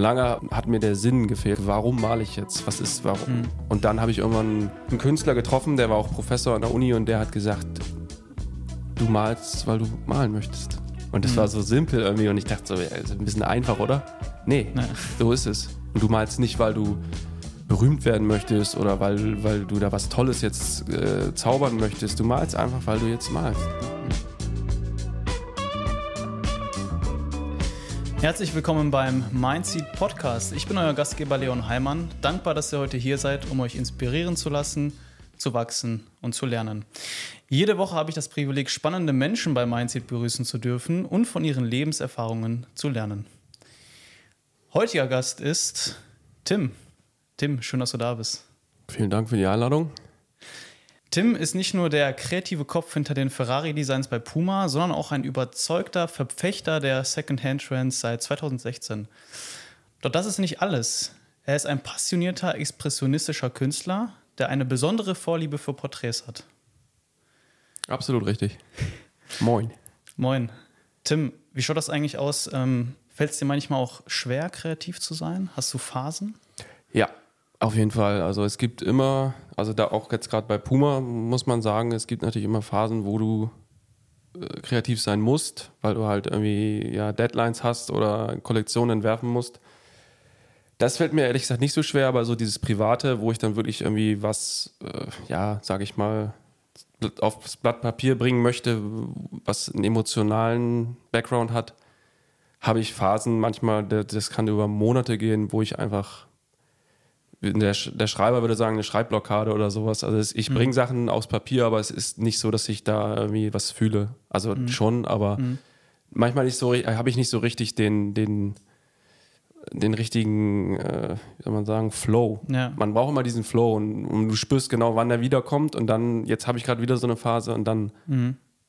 Lange hat mir der Sinn gefehlt. Warum male ich jetzt? Was ist warum? Mhm. Und dann habe ich irgendwann einen Künstler getroffen, der war auch Professor an der Uni und der hat gesagt, du malst, weil du malen möchtest. Und das Mhm. war so simpel irgendwie und ich dachte so, ist ein bisschen einfach, oder? Nee, Nee. so ist es. Und du malst nicht, weil du berühmt werden möchtest oder weil, weil du da was Tolles jetzt äh, zaubern möchtest. Du malst einfach, weil du jetzt malst. Herzlich willkommen beim Mindseed Podcast. Ich bin euer Gastgeber Leon Heimann. Dankbar, dass ihr heute hier seid, um euch inspirieren zu lassen, zu wachsen und zu lernen. Jede Woche habe ich das Privileg, spannende Menschen bei Mindseed begrüßen zu dürfen und von ihren Lebenserfahrungen zu lernen. Heutiger Gast ist Tim. Tim, schön, dass du da bist. Vielen Dank für die Einladung. Tim ist nicht nur der kreative Kopf hinter den Ferrari-Designs bei Puma, sondern auch ein überzeugter Verfechter der Second-Hand-Trends seit 2016. Doch das ist nicht alles. Er ist ein passionierter expressionistischer Künstler, der eine besondere Vorliebe für Porträts hat. Absolut richtig. Moin. Moin. Tim, wie schaut das eigentlich aus? Ähm, Fällt es dir manchmal auch schwer, kreativ zu sein? Hast du Phasen? Ja, auf jeden Fall. Also es gibt immer, also da auch jetzt gerade bei Puma muss man sagen, es gibt natürlich immer Phasen, wo du äh, kreativ sein musst, weil du halt irgendwie ja Deadlines hast oder Kollektionen entwerfen musst. Das fällt mir ehrlich gesagt nicht so schwer, aber so dieses Private, wo ich dann wirklich irgendwie was, äh, ja, sag ich mal, aufs Blatt Papier bringen möchte, was einen emotionalen Background hat, habe ich Phasen manchmal, das kann über Monate gehen, wo ich einfach der, der Schreiber würde sagen, eine Schreibblockade oder sowas. Also ich bringe Sachen aufs Papier, aber es ist nicht so, dass ich da irgendwie was fühle. Also schon, aber manchmal nicht so, habe ich nicht so richtig den, den, den richtigen, äh, wie soll man sagen, Flow. Ja. Man braucht immer diesen Flow und, und du spürst genau, wann der wiederkommt und dann, jetzt habe ich gerade wieder so eine Phase und dann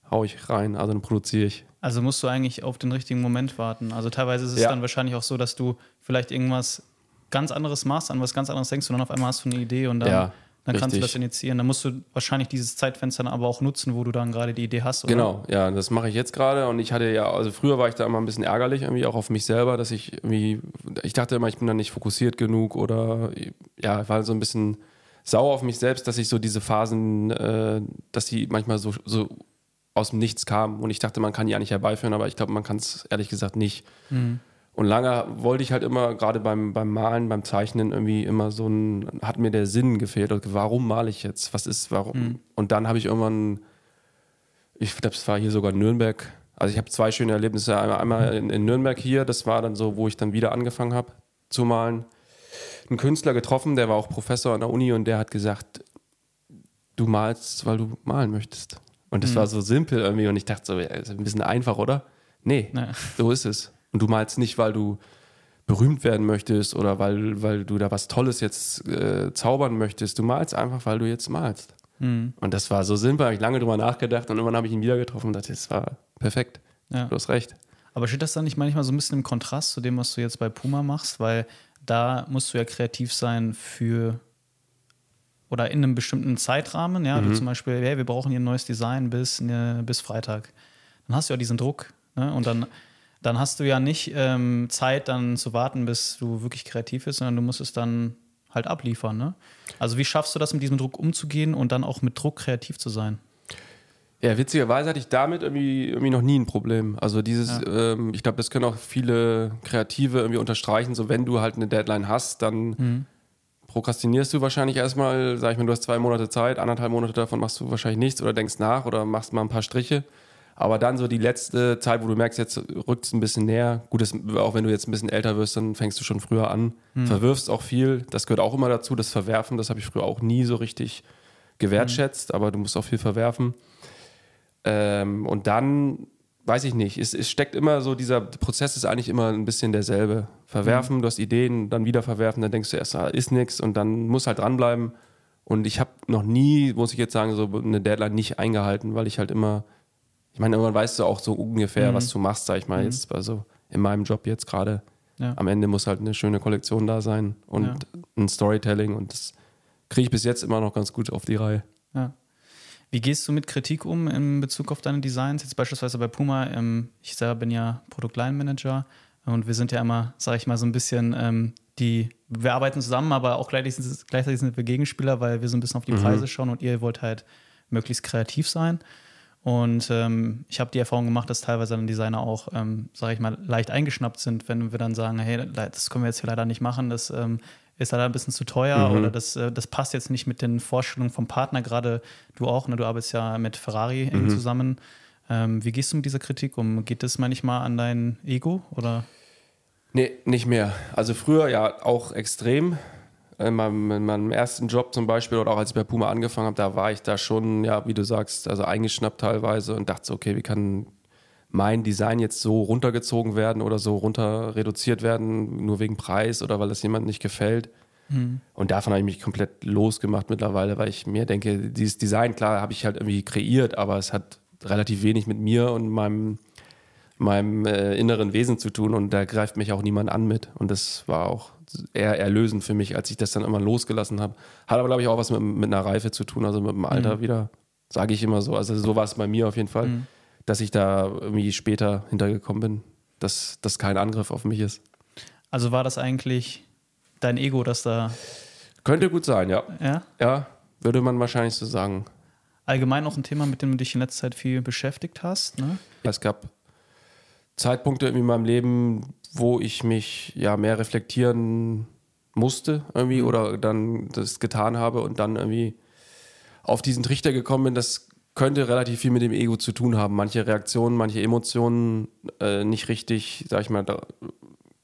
hau ich rein, also dann produziere ich. Also musst du eigentlich auf den richtigen Moment warten. Also teilweise ist es Ja. dann wahrscheinlich auch so, dass du vielleicht irgendwas ganz anderes machst, an was ganz anderes denkst und dann auf einmal hast du eine Idee und dann, Ja, dann kannst du das initiieren. Dann musst du wahrscheinlich dieses Zeitfenster aber auch nutzen, wo du dann gerade die Idee hast. Oder? Genau, ja, das mache ich jetzt gerade und ich hatte ja, also früher war ich da immer ein bisschen ärgerlich, irgendwie auch auf mich selber, dass ich irgendwie, ich dachte immer, ich bin da nicht fokussiert genug oder ja, war so ein bisschen sauer auf mich selbst, dass ich so diese Phasen, äh, dass die manchmal so, so aus dem Nichts kamen und ich dachte, man kann die eigentlich herbeiführen, aber ich glaube, man kann es ehrlich gesagt nicht. Und lange wollte ich halt immer, gerade beim, beim Malen, beim Zeichnen, irgendwie immer so ein, hat mir der Sinn gefehlt. Und Warum male ich jetzt? Was ist, warum? Und dann habe ich irgendwann ich glaube, es war hier sogar Nürnberg. Also ich habe zwei schöne Erlebnisse. Einmal, einmal in, in Nürnberg hier, das war dann so, wo ich dann wieder angefangen habe zu malen. Einen Künstler getroffen, der war auch Professor an der Uni und der hat gesagt, du malst, weil du malen möchtest. Und das war so simpel irgendwie und ich dachte so, ja, ist ein bisschen einfach, oder? Nee, Nee. so ist es. Und du malst nicht, weil du berühmt werden möchtest oder weil, weil du da was Tolles jetzt äh, zaubern möchtest. Du malst einfach, weil du jetzt malst. Und das war so simpel, habe ich lange drüber nachgedacht und irgendwann habe ich ihn wieder getroffen und dachte, das war perfekt. Ja. Du hast recht. Aber steht das dann nicht manchmal so ein bisschen im Kontrast zu dem, was du jetzt bei Puma machst? Weil da musst du ja kreativ sein für oder in einem bestimmten Zeitrahmen, ja, wie zum Beispiel, hey, wir brauchen hier ein neues Design bis, ne, bis Freitag. Dann hast du ja diesen Druck, ne? Und dann, dann hast du ja nicht ähm, Zeit, dann zu warten, bis du wirklich kreativ bist, sondern du musst es dann halt abliefern, ne? Also wie schaffst du das, mit diesem Druck umzugehen und dann auch mit Druck kreativ zu sein? Ja, witzigerweise hatte ich damit irgendwie, irgendwie noch nie ein Problem. Also dieses, ähm, ich glaube, das können auch viele Kreative irgendwie unterstreichen. So, wenn du halt eine Deadline hast, dann prokrastinierst du wahrscheinlich erstmal, sag ich mal, du hast zwei Monate Zeit, anderthalb Monate davon machst du wahrscheinlich nichts oder denkst nach oder machst mal ein paar Striche. Aber dann so die letzte Zeit, wo du merkst, jetzt rückt es ein bisschen näher. Gut, das, auch wenn du jetzt ein bisschen älter wirst, dann fängst du schon früher an. Verwirfst auch viel. Das gehört auch immer dazu. Das Verwerfen, das habe ich früher auch nie so richtig gewertschätzt, aber du musst auch viel verwerfen. Ähm, und dann, weiß ich nicht, es, es steckt immer so, dieser Prozess ist eigentlich immer ein bisschen derselbe. Verwerfen, du hast Ideen, dann wieder verwerfen, dann denkst du erst, ah, ist nichts und dann musst halt dranbleiben. Und ich habe noch nie, muss ich jetzt sagen, so eine Deadline nicht eingehalten, weil ich halt immer, ich meine, irgendwann weißt du auch so ungefähr, was du machst, sag ich mal, jetzt, also in meinem Job jetzt gerade. Ja. Am Ende muss halt eine schöne Kollektion da sein und Ja. ein Storytelling und das kriege ich bis jetzt immer noch ganz gut auf die Reihe. Ja. Wie gehst du mit Kritik um in Bezug auf deine Designs? Jetzt beispielsweise bei Puma. Ähm, ich selber bin ja Produktline-Manager. Und wir sind ja immer, sage ich mal, so ein bisschen ähm, die, wir arbeiten zusammen, aber auch gleichzeitig, gleichzeitig sind wir Gegenspieler, weil wir so ein bisschen auf die mhm. Preise schauen und ihr wollt halt möglichst kreativ sein. Und ähm, ich habe die Erfahrung gemacht, dass teilweise dann Designer auch, ähm, sage ich mal, leicht eingeschnappt sind, wenn wir dann sagen, hey, das können wir jetzt hier leider nicht machen, das ähm, ist leider ein bisschen zu teuer mhm. oder das, äh, das passt jetzt nicht mit den Vorstellungen vom Partner. Gerade du auch, ne? du arbeitest ja mit Ferrari eng mhm. zusammen. Ähm, wie gehst du mit dieser Kritik um? Geht das manchmal an dein Ego oder? Nee, nicht mehr. Also früher ja auch extrem. In meinem, in meinem, ersten Job zum Beispiel oder auch als ich bei Puma angefangen habe, da war ich da schon, ja, wie du sagst, also eingeschnappt teilweise und dachte so, okay, wie kann mein Design jetzt so runtergezogen werden oder so runter reduziert werden, nur wegen Preis oder weil das jemand nicht gefällt. Mhm. Und davon habe ich mich komplett losgemacht mittlerweile, weil ich mir denke, dieses Design, klar, habe ich halt irgendwie kreiert, aber es hat relativ wenig mit mir und meinem meinem äh, inneren Wesen zu tun und da greift mich auch niemand an mit. Und das war auch eher erlösend für mich, als ich das dann immer losgelassen habe. Hat aber, glaube ich, auch was mit, mit, einer Reife zu tun, also mit dem Alter mhm. wieder, sage ich immer so. Also so war es bei mir auf jeden Fall, mhm. dass ich da irgendwie später hintergekommen bin, dass das kein Angriff auf mich ist. Also war das eigentlich dein Ego, das da. Könnte gut sein, ja. Ja? Ja, würde man wahrscheinlich so sagen. Allgemein auch ein Thema, mit dem du dich in letzter Zeit viel beschäftigt hast, ne? Es gab Zeitpunkte in meinem Leben, wo ich mich ja mehr reflektieren musste irgendwie mhm. oder dann das getan habe und dann irgendwie auf diesen Trichter gekommen bin, das könnte relativ viel mit dem Ego zu tun haben. Manche Reaktionen, manche Emotionen äh, nicht richtig, sag ich mal, da,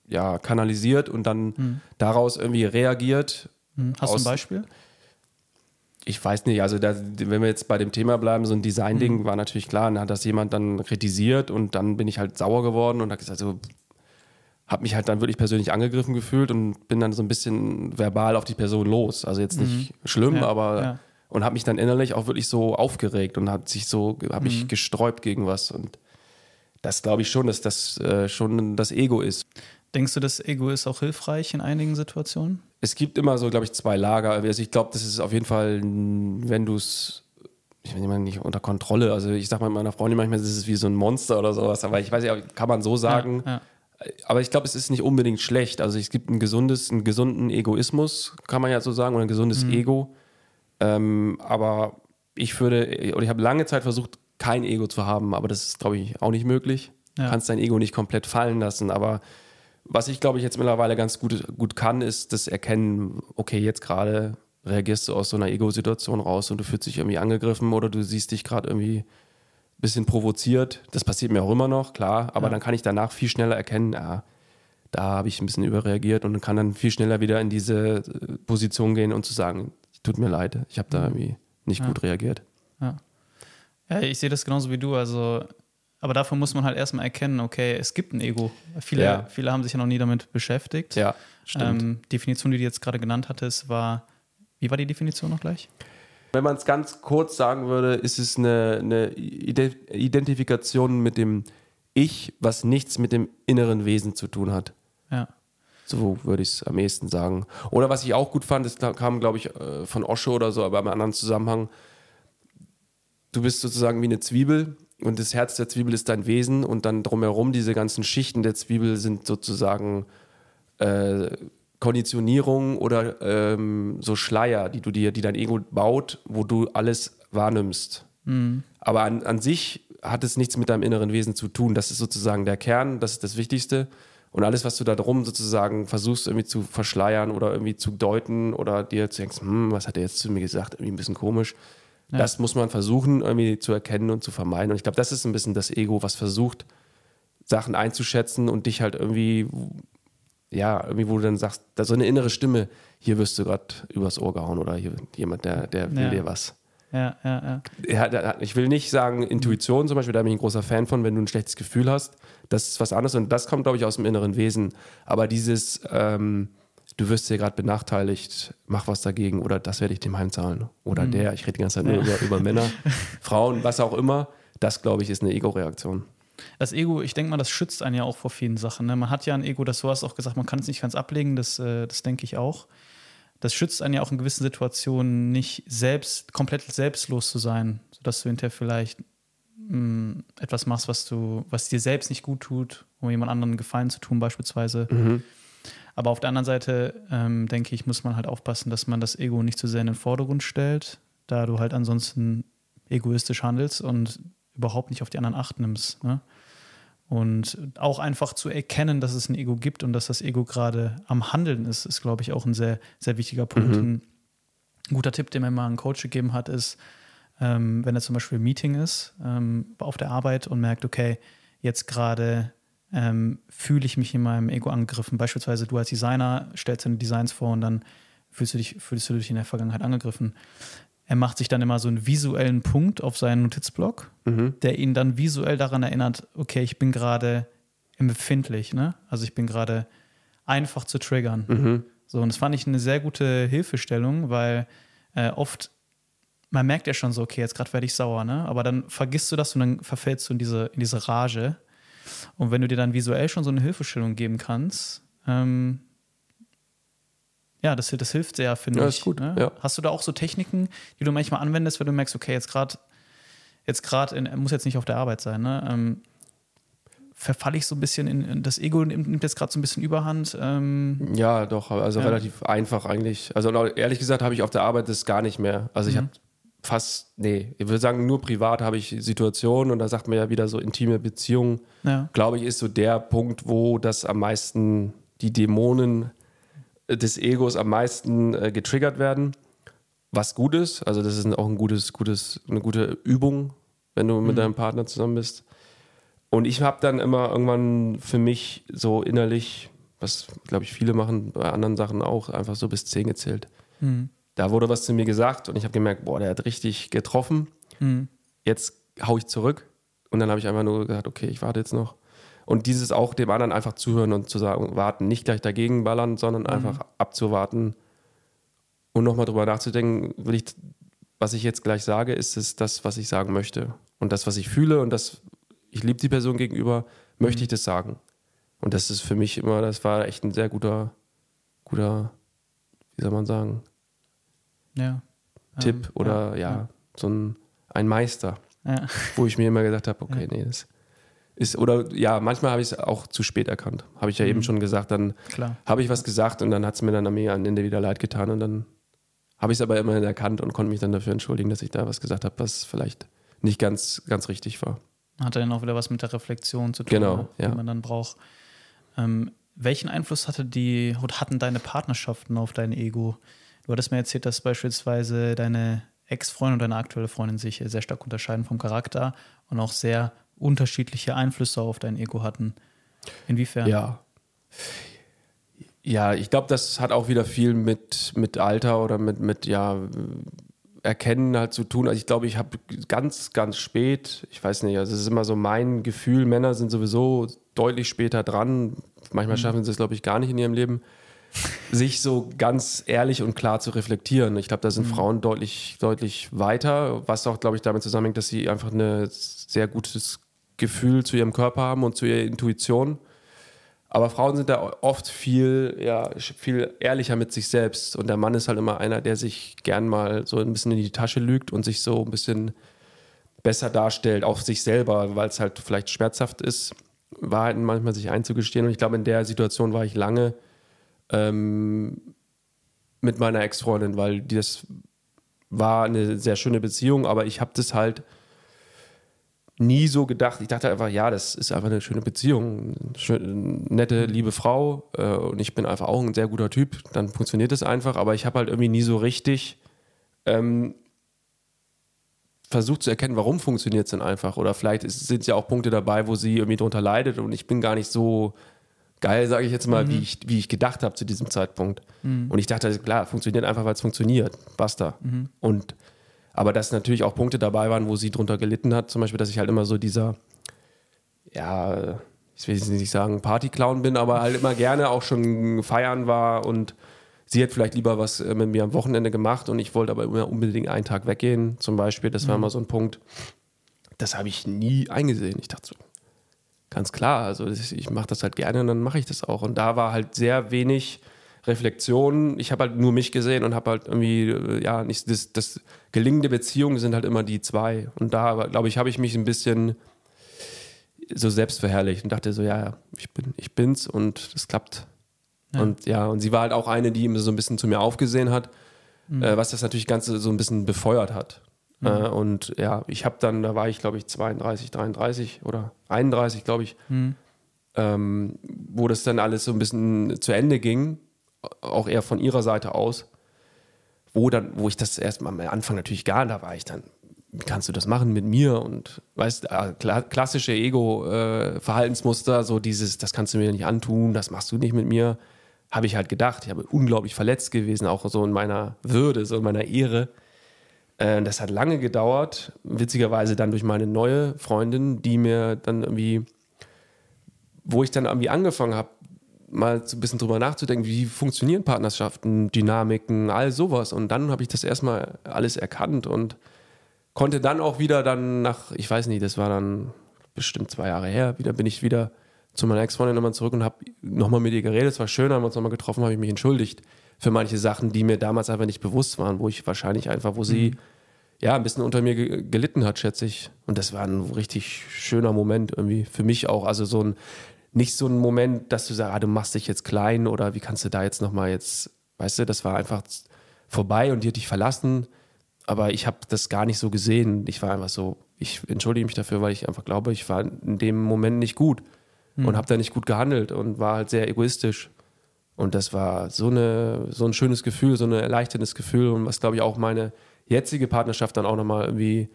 ja, kanalisiert und dann mhm. daraus irgendwie reagiert. Mhm. Hast du ein Beispiel? Ich weiß nicht, also da, wenn wir jetzt bei dem Thema bleiben, so ein Design-Ding mhm. war natürlich klar, dann hat das jemand dann kritisiert und dann bin ich halt sauer geworden und habe gesagt, so, habe mich halt dann wirklich persönlich angegriffen gefühlt und bin dann so ein bisschen verbal auf die Person los. Also jetzt nicht mhm. schlimm, ja, aber ja. und habe mich dann innerlich auch wirklich so aufgeregt und hat sich so, habe mich mhm. gesträubt gegen was und das glaube ich schon, dass das äh, schon das Ego ist. Denkst du, das Ego ist auch hilfreich in einigen Situationen? Es gibt immer so, glaube ich, zwei Lager. Also ich glaube, das ist auf jeden Fall, wenn du es ich meine nicht unter Kontrolle. Also ich sage mal meiner Freundin manchmal, das ist wie so ein Monster oder sowas, aber ich weiß nicht, kann man so sagen. Ja, ja. Aber ich glaube, es ist nicht unbedingt schlecht. Also es gibt ein gesundes, einen gesunden Egoismus, kann man ja so sagen, oder ein gesundes mhm. Ego. Ähm, aber ich würde, oder ich habe lange Zeit versucht, kein Ego zu haben, aber das ist, glaube ich, auch nicht möglich. Ja. Du kannst dein Ego nicht komplett fallen lassen, aber was ich, glaube ich, jetzt mittlerweile ganz gut, gut kann, ist das Erkennen, okay, jetzt gerade reagierst du aus so einer Ego-Situation raus und du fühlst dich irgendwie angegriffen oder du siehst dich gerade irgendwie ein bisschen provoziert. Das passiert mir auch immer noch, klar, aber ja. dann kann ich danach viel schneller erkennen, ja, da habe ich ein bisschen überreagiert und kann dann viel schneller wieder in diese äh, Position gehen und zu sagen, tut mir leid, ich habe da mhm. irgendwie nicht ja. gut reagiert. Ja. ja, ich sehe das genauso wie du. Also aber dafür muss man halt erstmal erkennen, okay, es gibt ein Ego. Viele, ja. viele haben sich ja noch nie damit beschäftigt. Ja, stimmt. Ähm, Definition, die du jetzt gerade genannt hattest, war, wie war die Definition noch gleich? Wenn man es ganz kurz sagen würde, ist es eine, eine Identifikation mit dem Ich, was nichts mit dem inneren Wesen zu tun hat. Ja. So würde ich es am ehesten sagen. Oder was ich auch gut fand, das kam, glaube ich, äh, von Osho oder so, aber im anderen Zusammenhang. Du bist sozusagen wie eine Zwiebel und das Herz der Zwiebel ist dein Wesen und dann drumherum diese ganzen Schichten der Zwiebel sind sozusagen äh, Konditionierung oder ähm, so Schleier, die du dir, die dein Ego baut, wo du alles wahrnimmst. Mhm. Aber an, an sich hat es nichts mit deinem inneren Wesen zu tun. Das ist sozusagen der Kern, das ist das Wichtigste. Und alles, was du da drum sozusagen versuchst irgendwie zu verschleiern oder irgendwie zu deuten oder dir zu denken, hm, was hat er jetzt zu mir gesagt, irgendwie ein bisschen komisch, ja. Das muss man versuchen, irgendwie zu erkennen und zu vermeiden. Und ich glaube, das ist ein bisschen das Ego, was versucht, Sachen einzuschätzen und dich halt irgendwie, ja, irgendwie, wo du dann sagst, da so eine innere Stimme, hier wirst du gerade übers Ohr gehauen oder hier jemand, der, der will ja. dir was. Ja, ja, ja. Ich will nicht sagen, Intuition zum Beispiel, da bin ich ein großer Fan von, wenn du ein schlechtes Gefühl hast. Das ist was anderes und das kommt, glaube ich, aus dem inneren Wesen. Aber dieses, ähm, du wirst hier gerade benachteiligt, mach was dagegen oder das werde ich dem heimzahlen. Oder mhm. der, ich rede die ganze Zeit nur über, über Männer, Frauen, was auch immer. Das, glaube ich, ist eine Ego-Reaktion. Das Ego, ich denke mal, das schützt einen ja auch vor vielen Sachen. Ne? Man hat ja ein Ego, das du hast auch gesagt, man kann es nicht ganz ablegen, das, äh, das denke ich auch. Das schützt einen ja auch in gewissen Situationen nicht selbst, komplett selbstlos zu sein, sodass du hinterher vielleicht mh, mm, etwas machst, was du, was dir selbst nicht gut tut, um jemand anderen Gefallen zu tun, beispielsweise. Mhm. Aber auf der anderen Seite ähm, denke ich, muss man halt aufpassen, dass man das Ego nicht zu sehr in den Vordergrund stellt, da du halt ansonsten egoistisch handelst und überhaupt nicht auf die anderen Acht nimmst. Ne? Und auch einfach zu erkennen, dass es ein Ego gibt und dass das Ego gerade am Handeln ist, ist, glaube ich, auch ein sehr, sehr wichtiger Punkt. Mhm. Ein guter Tipp, den mir mal ein Coach gegeben hat, ist, ähm, wenn er zum Beispiel ein Meeting ist ähm, auf der Arbeit und merkt, okay, jetzt gerade ähm, fühle ich mich in meinem Ego angegriffen. Beispielsweise du als Designer stellst deine Designs vor und dann fühlst du dich, fühlst du dich in der Vergangenheit angegriffen. Er macht sich dann immer so einen visuellen Punkt auf seinen Notizblock, mhm. der ihn dann visuell daran erinnert, okay, ich bin gerade empfindlich, ne? Also ich bin gerade einfach zu triggern. Mhm. So, und das fand ich eine sehr gute Hilfestellung, weil äh, oft, man merkt ja schon so, okay, jetzt gerade werde ich sauer, ne? Aber dann vergisst du das und dann verfällst du in diese, in diese Rage. Und wenn du dir dann visuell schon so eine Hilfestellung geben kannst, ähm, ja, das, das hilft sehr, finde ja, ich. Ist gut. Ne? Ja. Hast du da auch so Techniken, die du manchmal anwendest, wenn du merkst, okay, jetzt gerade, jetzt gerade, muss jetzt nicht auf der Arbeit sein, ne? Ähm, verfalle ich so ein bisschen in, in das Ego nimmt jetzt gerade so ein bisschen Überhand. Ähm, ja, doch, also ja. relativ einfach eigentlich. Also ehrlich gesagt habe ich auf der Arbeit das gar nicht mehr. Also ich mhm. habe fast, nee, ich würde sagen, nur privat habe ich Situationen und da sagt man ja wieder so intime Beziehungen, ja. glaube ich, ist so der Punkt, wo das am meisten die Dämonen des Egos am meisten äh, getriggert werden. Was gut ist, also das ist auch ein gutes, gutes, eine gute Übung, wenn du mit mhm. deinem Partner zusammen bist. Und ich habe dann immer irgendwann für mich so innerlich, was glaube ich viele machen, bei anderen Sachen auch, einfach so bis zehn gezählt. Mhm. Da wurde was zu mir gesagt und ich habe gemerkt, boah, der hat richtig getroffen. Mhm. Jetzt hau ich zurück. Und dann habe ich einfach nur gesagt, okay, ich warte jetzt noch. Und dieses auch dem anderen einfach zuhören und zu sagen, warten, nicht gleich dagegen ballern, sondern mhm. einfach abzuwarten und nochmal drüber nachzudenken, will ich, was ich jetzt gleich sage, ist es das, was ich sagen möchte. Und das, was ich fühle und das, ich liebe die Person gegenüber, möchte mhm. ich das sagen. Und das ist für mich immer, das war echt ein sehr guter, guter, wie soll man sagen, ja. Tipp ähm, oder ja, ja, so ein, ein Meister, ja. wo ich mir immer gesagt habe, okay, nee, das ist, oder ja, manchmal habe ich es auch zu spät erkannt. Habe ich ja mhm. eben schon gesagt. Dann habe ich was gesagt und dann hat es mir dann am Ende wieder leid getan und dann habe ich es aber immerhin erkannt und konnte mich dann dafür entschuldigen, dass ich da was gesagt habe, was vielleicht nicht ganz, ganz richtig war. Hat dann auch wieder was mit der Reflexion zu tun, genau, die man dann braucht. Ähm, welchen Einfluss hatte die, hatten deine Partnerschaften auf dein Ego? Du hattest mir erzählt, dass beispielsweise deine Ex-Freundin und deine aktuelle Freundin sich sehr stark unterscheiden vom Charakter und auch sehr unterschiedliche Einflüsse auf dein Ego hatten. Inwiefern? Ja. Ja, ich glaube, das hat auch wieder viel mit, mit Alter oder mit, mit ja, Erkennen halt zu tun. Also ich glaube, ich habe ganz, ganz spät, ich weiß nicht, also es ist immer so mein Gefühl, Männer sind sowieso deutlich später dran. Manchmal mhm. schaffen sie es, glaube ich, gar nicht in ihrem Leben, sich so ganz ehrlich und klar zu reflektieren. Ich glaube, da sind mhm. Frauen deutlich, deutlich weiter, was auch, glaube ich, damit zusammenhängt, dass sie einfach ein sehr gutes Gefühl zu ihrem Körper haben und zu ihrer Intuition. Aber Frauen sind da oft viel, ja, viel ehrlicher mit sich selbst. Und der Mann ist halt immer einer, der sich gern mal so ein bisschen in die Tasche lügt und sich so ein bisschen besser darstellt, auf sich selber, weil es halt vielleicht schmerzhaft ist, Wahrheiten manchmal sich einzugestehen. Und ich glaube, in der Situation war ich lange ähm, mit meiner Ex-Freundin, weil das war eine sehr schöne Beziehung, aber ich habe das halt nie so gedacht. Ich dachte einfach, ja, das ist einfach eine schöne Beziehung, eine nette, liebe Frau äh, und ich bin einfach auch ein sehr guter Typ. Dann funktioniert es einfach, aber ich habe halt irgendwie nie so richtig ähm, versucht zu erkennen, warum funktioniert es denn einfach. Oder vielleicht sind ja auch Punkte dabei, wo sie irgendwie drunter leidet und ich bin gar nicht so geil, sage ich jetzt mal, mhm. wie, ich, wie ich gedacht habe zu diesem Zeitpunkt. Mhm. Und ich dachte, klar, funktioniert einfach, weil es funktioniert. Basta. Mhm. Und aber dass natürlich auch Punkte dabei waren, wo sie drunter gelitten hat. Zum Beispiel, dass ich halt immer so dieser, ja, ich will jetzt nicht sagen Partyclown bin, aber halt immer gerne auch schon feiern war und sie hat vielleicht lieber was äh, mit mir am Wochenende gemacht und ich wollte aber immer unbedingt einen Tag weggehen, zum Beispiel. Das war mhm. immer so ein Punkt. Das habe ich nie eingesehen. Ich dachte so, ganz klar, also ich mache das halt gerne und dann mache ich das auch. Und da war halt sehr wenig Reflexion. Ich habe halt nur mich gesehen und habe halt irgendwie, äh, ja, nicht das, das gelingende Beziehungen sind halt immer die zwei. Und da, glaube ich, habe ich mich ein bisschen so selbstverherrlicht und dachte so, ja, ich bin, ich bin's und es klappt. Ja. Und ja, und sie war halt auch eine, die immer so ein bisschen zu mir aufgesehen hat, mhm. äh, was das natürlich Ganze so ein bisschen befeuert hat. Mhm. Äh, und ja, ich habe dann, da war ich glaube ich 32, 33 oder 31, glaube ich, mhm. ähm, wo das dann alles so ein bisschen zu Ende ging, auch eher von ihrer Seite aus, wo dann, wo ich das erstmal am Anfang natürlich gar, da war ich dann, wie kannst du das machen mit mir? Und weißt äh, klassische Ego-Verhaltensmuster, äh, so dieses, das kannst du mir nicht antun, das machst du nicht mit mir, habe ich halt gedacht. Ich habe unglaublich verletzt gewesen, auch so in meiner Würde, so in meiner Ehre. Äh, das hat lange gedauert, witzigerweise dann durch meine neue Freundin, die mir dann irgendwie, wo ich dann irgendwie angefangen habe, mal so ein bisschen drüber nachzudenken, wie funktionieren Partnerschaften, Dynamiken, all sowas. Und dann habe ich das erstmal alles erkannt und konnte dann auch wieder dann nach, ich weiß nicht, das war dann bestimmt zwei Jahre her, wieder bin ich wieder zu meiner Ex-Freundin nochmal zurück und habe nochmal mit ihr geredet. Es war schön, haben wir uns nochmal getroffen, habe ich mich entschuldigt für manche Sachen, die mir damals einfach nicht bewusst waren, wo ich wahrscheinlich einfach, wo sie mhm. ja ein bisschen unter mir gelitten hat, schätze ich. Und das war ein richtig schöner Moment irgendwie für mich auch. Also so ein, nicht so ein Moment, dass du sagst, ah, du machst dich jetzt klein oder wie kannst du da jetzt nochmal jetzt, weißt du, das war einfach vorbei und die hat dich verlassen. Aber ich habe das gar nicht so gesehen. Ich war einfach so, ich entschuldige mich dafür, weil ich einfach glaube, ich war in dem Moment nicht gut mhm. und habe da nicht gut gehandelt und war halt sehr egoistisch. Und das war so, eine, so ein schönes Gefühl, so ein erleichterndes Gefühl und was, glaube ich, auch meine jetzige Partnerschaft dann auch nochmal irgendwie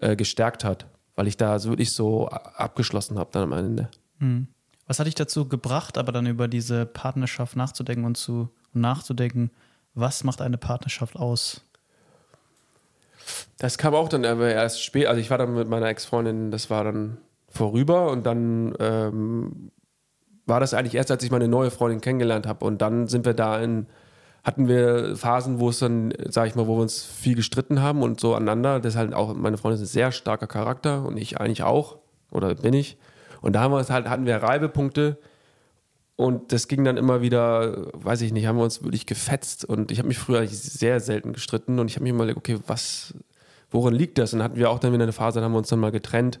äh, gestärkt hat, weil ich da wirklich so abgeschlossen habe dann am Ende. Mhm. Was hat dich dazu gebracht, aber dann über diese Partnerschaft nachzudenken und zu nachzudenken, was macht eine Partnerschaft aus? Das kam auch dann aber erst spät. Also ich war dann mit meiner Ex-Freundin, das war dann vorüber und dann ähm, war das eigentlich erst, als ich meine neue Freundin kennengelernt habe. Und dann sind wir da in, hatten wir Phasen, wo es dann, sag ich mal, wo wir uns viel gestritten haben und so aneinander. Halt auch, meine Freundin ist ein sehr starker Charakter und ich eigentlich auch. Oder bin ich. Und da haben wir uns halt, hatten wir Reibepunkte. Und das ging dann immer wieder, weiß ich nicht, haben wir uns wirklich gefetzt. Und ich habe mich früher sehr selten gestritten. Und ich habe mich immer überlegt, okay, was, woran liegt das? Und dann hatten wir auch dann wieder eine Phase, dann haben wir uns dann mal getrennt.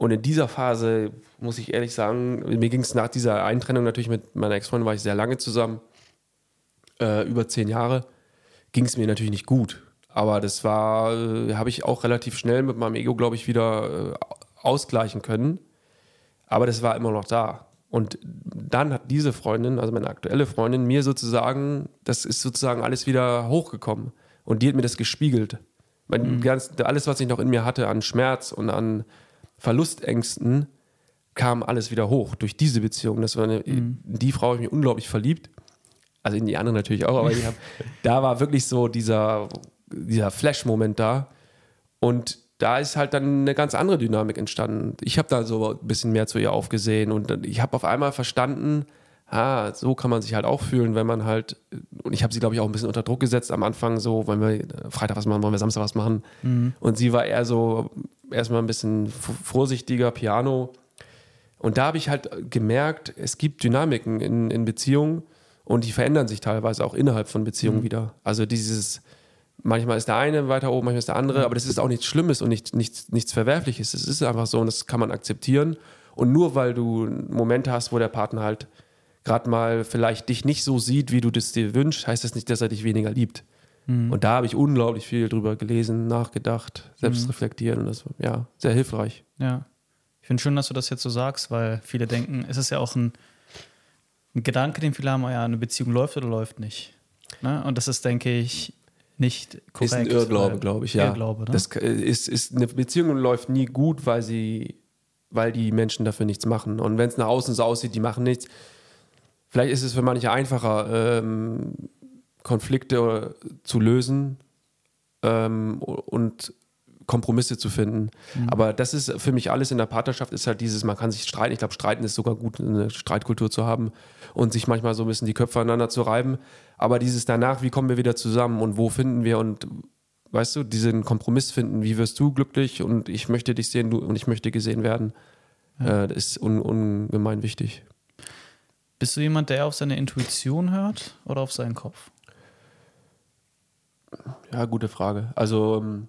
Und in dieser Phase, muss ich ehrlich sagen, mir ging es nach dieser Eintrennung natürlich mit meiner Ex-Freundin, war ich sehr lange zusammen, äh, über zehn Jahre, ging es mir natürlich nicht gut. Aber das war, äh, habe ich auch relativ schnell mit meinem Ego, glaube ich, wieder äh, ausgleichen können. Aber das war immer noch da. Und dann hat diese Freundin, also meine aktuelle Freundin, mir sozusagen, das ist sozusagen alles wieder hochgekommen. Und die hat mir das gespiegelt. Mein, mhm. ganz, alles, was ich noch in mir hatte an Schmerz und an Verlustängsten kam alles wieder hoch durch diese Beziehung. Das war eine, mhm. die Frau habe ich mich unglaublich verliebt. Also in die andere natürlich auch, aber hab, da war wirklich so dieser, dieser Flash-Moment da. Und da ist halt dann eine ganz andere Dynamik entstanden. Ich habe da so ein bisschen mehr zu ihr aufgesehen und ich habe auf einmal verstanden, ah, so kann man sich halt auch fühlen, wenn man halt, und ich habe sie, glaube ich, auch ein bisschen unter Druck gesetzt am Anfang, so, wollen wir Freitag was machen, wollen wir Samstag was machen. Mhm. Und sie war eher so, erstmal ein bisschen vorsichtiger, Piano. Und da habe ich halt gemerkt, es gibt Dynamiken in, in Beziehungen und die verändern sich teilweise auch innerhalb von Beziehungen mhm. wieder. Also dieses, manchmal ist der eine weiter oben, manchmal ist der andere, mhm. aber das ist auch nichts Schlimmes und nicht, nichts, nichts Verwerfliches. Es ist einfach so und das kann man akzeptieren. Und nur weil du Momente hast, wo der Partner halt gerade mal vielleicht dich nicht so sieht, wie du das dir wünschst, heißt das nicht, dass er dich weniger liebt. Mhm. Und da habe ich unglaublich viel drüber gelesen, nachgedacht, selbst mhm. reflektiert und das war ja sehr hilfreich. Ja. Ich finde schön, dass du das jetzt so sagst, weil viele denken, es ist ja auch ein, ein Gedanke, den viele haben, ja, eine Beziehung läuft oder läuft nicht. Ne? Und das ist, denke ich, nicht korrekt. Ist ein Irrglaube, glaube ich, ja. Irrglaube, ne? Das ist, ist, eine Beziehung läuft nie gut, weil sie, weil die Menschen dafür nichts machen. Und wenn es nach außen so aussieht, die machen nichts, vielleicht ist es für manche einfacher, ähm, Konflikte zu lösen ähm, und Kompromisse zu finden. Mhm. Aber das ist für mich alles in der Partnerschaft, ist halt dieses, man kann sich streiten. Ich glaube, streiten ist sogar gut, eine Streitkultur zu haben und sich manchmal so ein bisschen die Köpfe aneinander zu reiben. Aber dieses danach, wie kommen wir wieder zusammen und wo finden wir und weißt du, diesen Kompromiss finden, wie wirst du glücklich und ich möchte dich sehen du, und ich möchte gesehen werden, ja. äh, das ist un, ungemein wichtig. Bist du jemand, der auf seine Intuition hört oder auf seinen Kopf? Ja, gute Frage. Also ähm,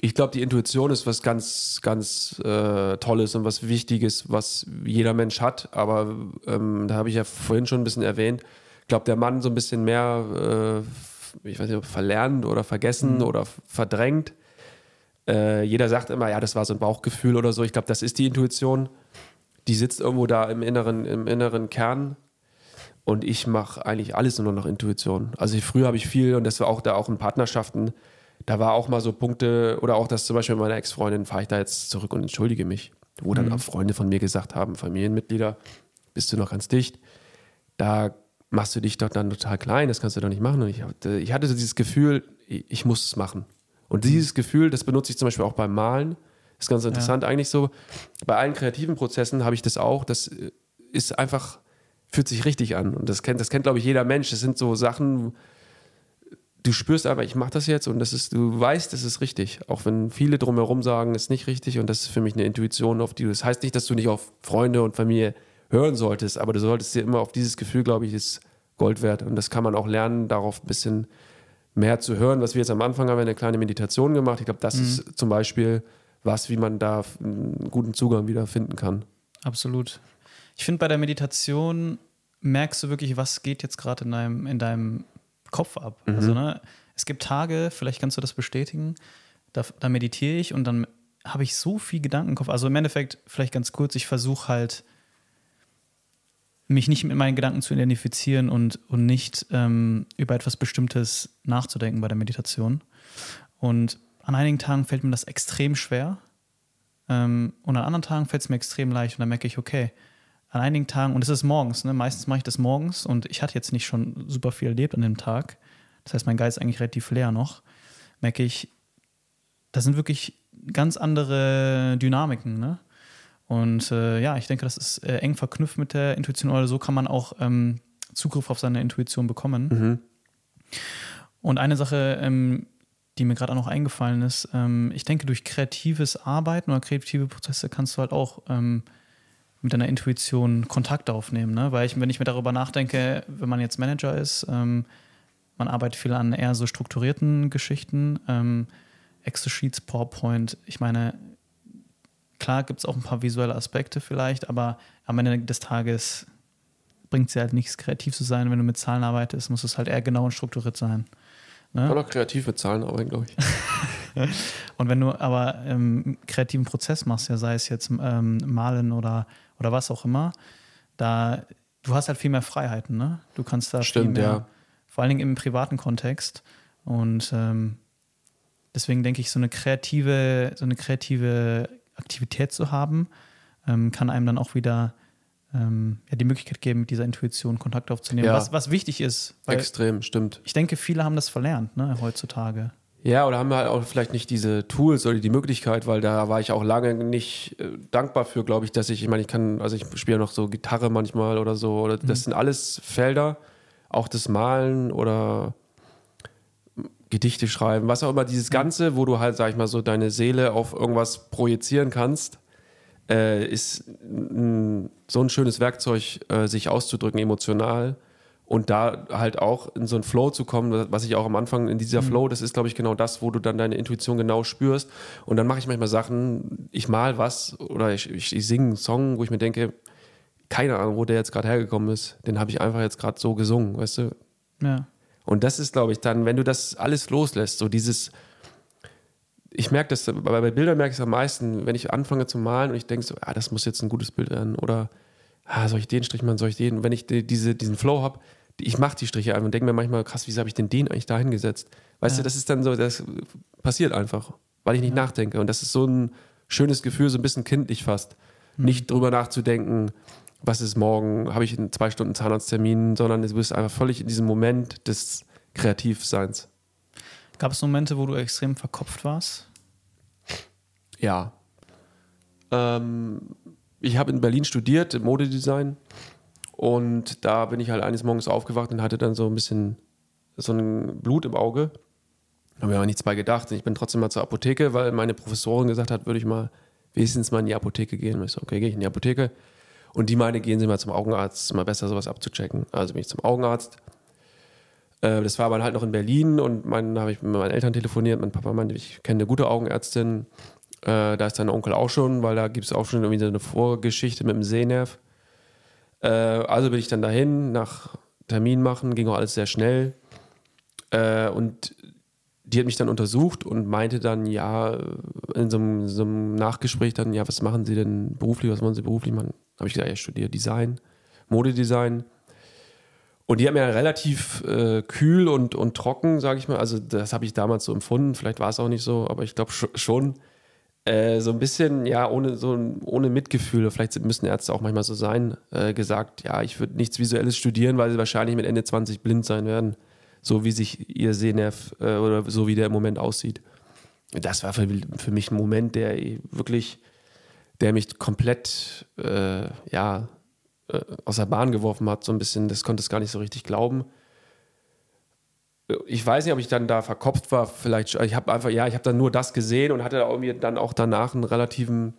ich glaube, die Intuition ist was ganz, ganz äh, Tolles und was Wichtiges, was jeder Mensch hat. Aber ähm, da habe ich ja vorhin schon ein bisschen erwähnt. Ich glaube, der Mann so ein bisschen mehr, äh, ich weiß nicht, verlernt oder vergessen mhm. oder verdrängt. Äh, jeder sagt immer, ja, das war so ein Bauchgefühl oder so. Ich glaube, das ist die Intuition. Die sitzt irgendwo da im inneren, im inneren Kern und ich mache eigentlich alles nur noch Intuition. Also ich, früher habe ich viel, und das war auch da auch in Partnerschaften, da war auch mal so Punkte, oder auch das zum Beispiel mit meiner Ex-Freundin, fahre ich da jetzt zurück und entschuldige mich. Wo dann mhm. auch Freunde von mir gesagt haben, Familienmitglieder, bist du noch ganz dicht. Da machst du dich doch dann total klein, das kannst du doch nicht machen. Und ich, ich hatte so dieses Gefühl, ich muss es machen. Und dieses Gefühl, das benutze ich zum Beispiel auch beim Malen. Das ist ganz interessant ja. eigentlich so. Bei allen kreativen Prozessen habe ich das auch. Das ist einfach fühlt sich richtig an. Und das kennt, das kennt, glaube ich, jeder Mensch. Das sind so Sachen, du spürst aber, ich mache das jetzt und das ist, du weißt, es ist richtig. Auch wenn viele drumherum sagen, es ist nicht richtig und das ist für mich eine Intuition, auf die du. Das heißt nicht, dass du nicht auf Freunde und Familie hören solltest, aber du solltest dir immer auf dieses Gefühl, glaube ich, ist Gold wert. Und das kann man auch lernen, darauf ein bisschen mehr zu hören. Was wir jetzt am Anfang haben, eine kleine Meditation gemacht. Ich glaube, das mhm. ist zum Beispiel was, wie man da einen guten Zugang wieder finden kann. Absolut. Ich finde, bei der Meditation merkst du wirklich, was geht jetzt gerade in deinem, in deinem Kopf ab. Mhm. Also, ne, es gibt Tage, vielleicht kannst du das bestätigen, da, da meditiere ich und dann habe ich so viel Gedanken im Kopf. Also im Endeffekt, vielleicht ganz kurz, ich versuche halt, mich nicht mit meinen Gedanken zu identifizieren und, und nicht ähm, über etwas Bestimmtes nachzudenken bei der Meditation. Und an einigen Tagen fällt mir das extrem schwer. Ähm, und an anderen Tagen fällt es mir extrem leicht. Und dann merke ich, okay, an einigen Tagen, und es ist morgens, ne? meistens mache ich das morgens und ich hatte jetzt nicht schon super viel erlebt an dem Tag. Das heißt, mein Geist ist eigentlich relativ leer noch. Merke ich, das sind wirklich ganz andere Dynamiken. Ne? Und äh, ja, ich denke, das ist äh, eng verknüpft mit der Intuition oder so kann man auch ähm, Zugriff auf seine Intuition bekommen. Mhm. Und eine Sache, ähm, die mir gerade auch noch eingefallen ist, ähm, ich denke, durch kreatives Arbeiten oder kreative Prozesse kannst du halt auch ähm, mit deiner Intuition Kontakt aufnehmen. Ne? Weil ich, wenn ich mir darüber nachdenke, wenn man jetzt Manager ist, ähm, man arbeitet viel an eher so strukturierten Geschichten, ähm, Excel-Sheets, PowerPoint. Ich meine, klar gibt es auch ein paar visuelle Aspekte vielleicht, aber am Ende des Tages bringt es ja halt nichts, kreativ zu sein. Wenn du mit Zahlen arbeitest, muss es halt eher genau und strukturiert sein. Ne? Kann auch kreativ mit Zahlen arbeiten, glaube ich. und wenn du aber ähm, kreativen Prozess machst, ja, sei es jetzt ähm, Malen oder oder was auch immer, da du hast halt viel mehr Freiheiten, ne? Du kannst da Stimmt, viel mehr, ja. vor allen Dingen im privaten Kontext. Und ähm, deswegen denke ich, so eine kreative, so eine kreative Aktivität zu haben, ähm, kann einem dann auch wieder ähm, ja, die Möglichkeit geben, mit dieser Intuition Kontakt aufzunehmen, ja. was, was wichtig ist. Extrem, stimmt. Ich denke, viele haben das verlernt, ne, heutzutage. Ja, oder haben wir halt auch vielleicht nicht diese Tools oder die Möglichkeit, weil da war ich auch lange nicht äh, dankbar für, glaube ich, dass ich, ich meine, ich kann, also ich spiele noch so Gitarre manchmal oder so, oder mhm. das sind alles Felder, auch das Malen oder Gedichte schreiben, was auch immer, dieses Ganze, wo du halt, sag ich mal, so deine Seele auf irgendwas projizieren kannst, äh, ist so ein schönes Werkzeug, äh, sich auszudrücken emotional und da halt auch in so einen Flow zu kommen, was ich auch am Anfang in dieser mhm. Flow, das ist, glaube ich, genau das, wo du dann deine Intuition genau spürst. Und dann mache ich manchmal Sachen, ich mal was oder ich, ich, ich singe einen Song, wo ich mir denke, keine Ahnung, wo der jetzt gerade hergekommen ist. Den habe ich einfach jetzt gerade so gesungen, weißt du? Ja. Und das ist, glaube ich, dann, wenn du das alles loslässt, so dieses, ich merke das, bei Bildern merke ich es am meisten, wenn ich anfange zu malen und ich denke so, ja, das muss jetzt ein gutes Bild werden oder ah, soll ich den Strich machen, soll ich den? Wenn ich die, diese, diesen Flow habe, ich mache die Striche einfach und denke mir manchmal, krass, wieso habe ich denn den eigentlich da hingesetzt? Weißt ja. du, das ist dann so, das passiert einfach, weil ich nicht ja. nachdenke. Und das ist so ein schönes Gefühl, so ein bisschen kindlich fast. Mhm. Nicht drüber nachzudenken, was ist morgen, habe ich in zwei Stunden Zahnarzttermin, sondern du bist einfach völlig in diesem Moment des Kreativseins. Gab es Momente, wo du extrem verkopft warst? Ja. Ähm, ich habe in Berlin studiert, Modedesign und da bin ich halt eines Morgens aufgewacht und hatte dann so ein bisschen so ein Blut im Auge. Da habe ich aber nichts bei gedacht. Ich bin trotzdem mal zur Apotheke, weil meine Professorin gesagt hat, würde ich mal wenigstens mal in die Apotheke gehen. Und ich so, okay, gehe ich in die Apotheke. Und die meinte, gehen Sie mal zum Augenarzt, mal besser sowas abzuchecken. Also bin ich zum Augenarzt. Äh, das war aber halt noch in Berlin und dann habe ich mit meinen Eltern telefoniert. Mein Papa meinte, ich kenne eine gute Augenärztin. Äh, da ist dein Onkel auch schon, weil da gibt es auch schon irgendwie so eine Vorgeschichte mit dem Sehnerv. Äh, also bin ich dann dahin, nach Termin machen, ging auch alles sehr schnell. Äh, und die hat mich dann untersucht und meinte dann, ja, in so einem, so einem, Nachgespräch dann, ja, was machen Sie denn beruflich, was wollen Sie beruflich machen? Habe ich gesagt, ja, ich studiere Design, Modedesign. Und die haben ja relativ äh, kühl und, und trocken, sage ich mal. Also das habe ich damals so empfunden. Vielleicht war es auch nicht so, aber ich glaube schon. Äh, so ein bisschen, ja, ohne, so, ohne Mitgefühl, vielleicht müssen Ärzte auch manchmal so sein, äh, gesagt, ja, ich würde nichts Visuelles studieren, weil sie wahrscheinlich mit Ende 20 blind sein werden so wie sich ihr Sehnerv äh, oder so wie der im Moment aussieht. Das war für, für mich ein Moment, der wirklich, der mich komplett, äh, ja, äh, aus der Bahn geworfen hat, so ein bisschen, das konnte es gar nicht so richtig glauben. Ich weiß nicht, ob ich dann da verkopft war, vielleicht, ich habe einfach, ja, ich habe dann nur das gesehen und hatte irgendwie dann auch danach einen relativen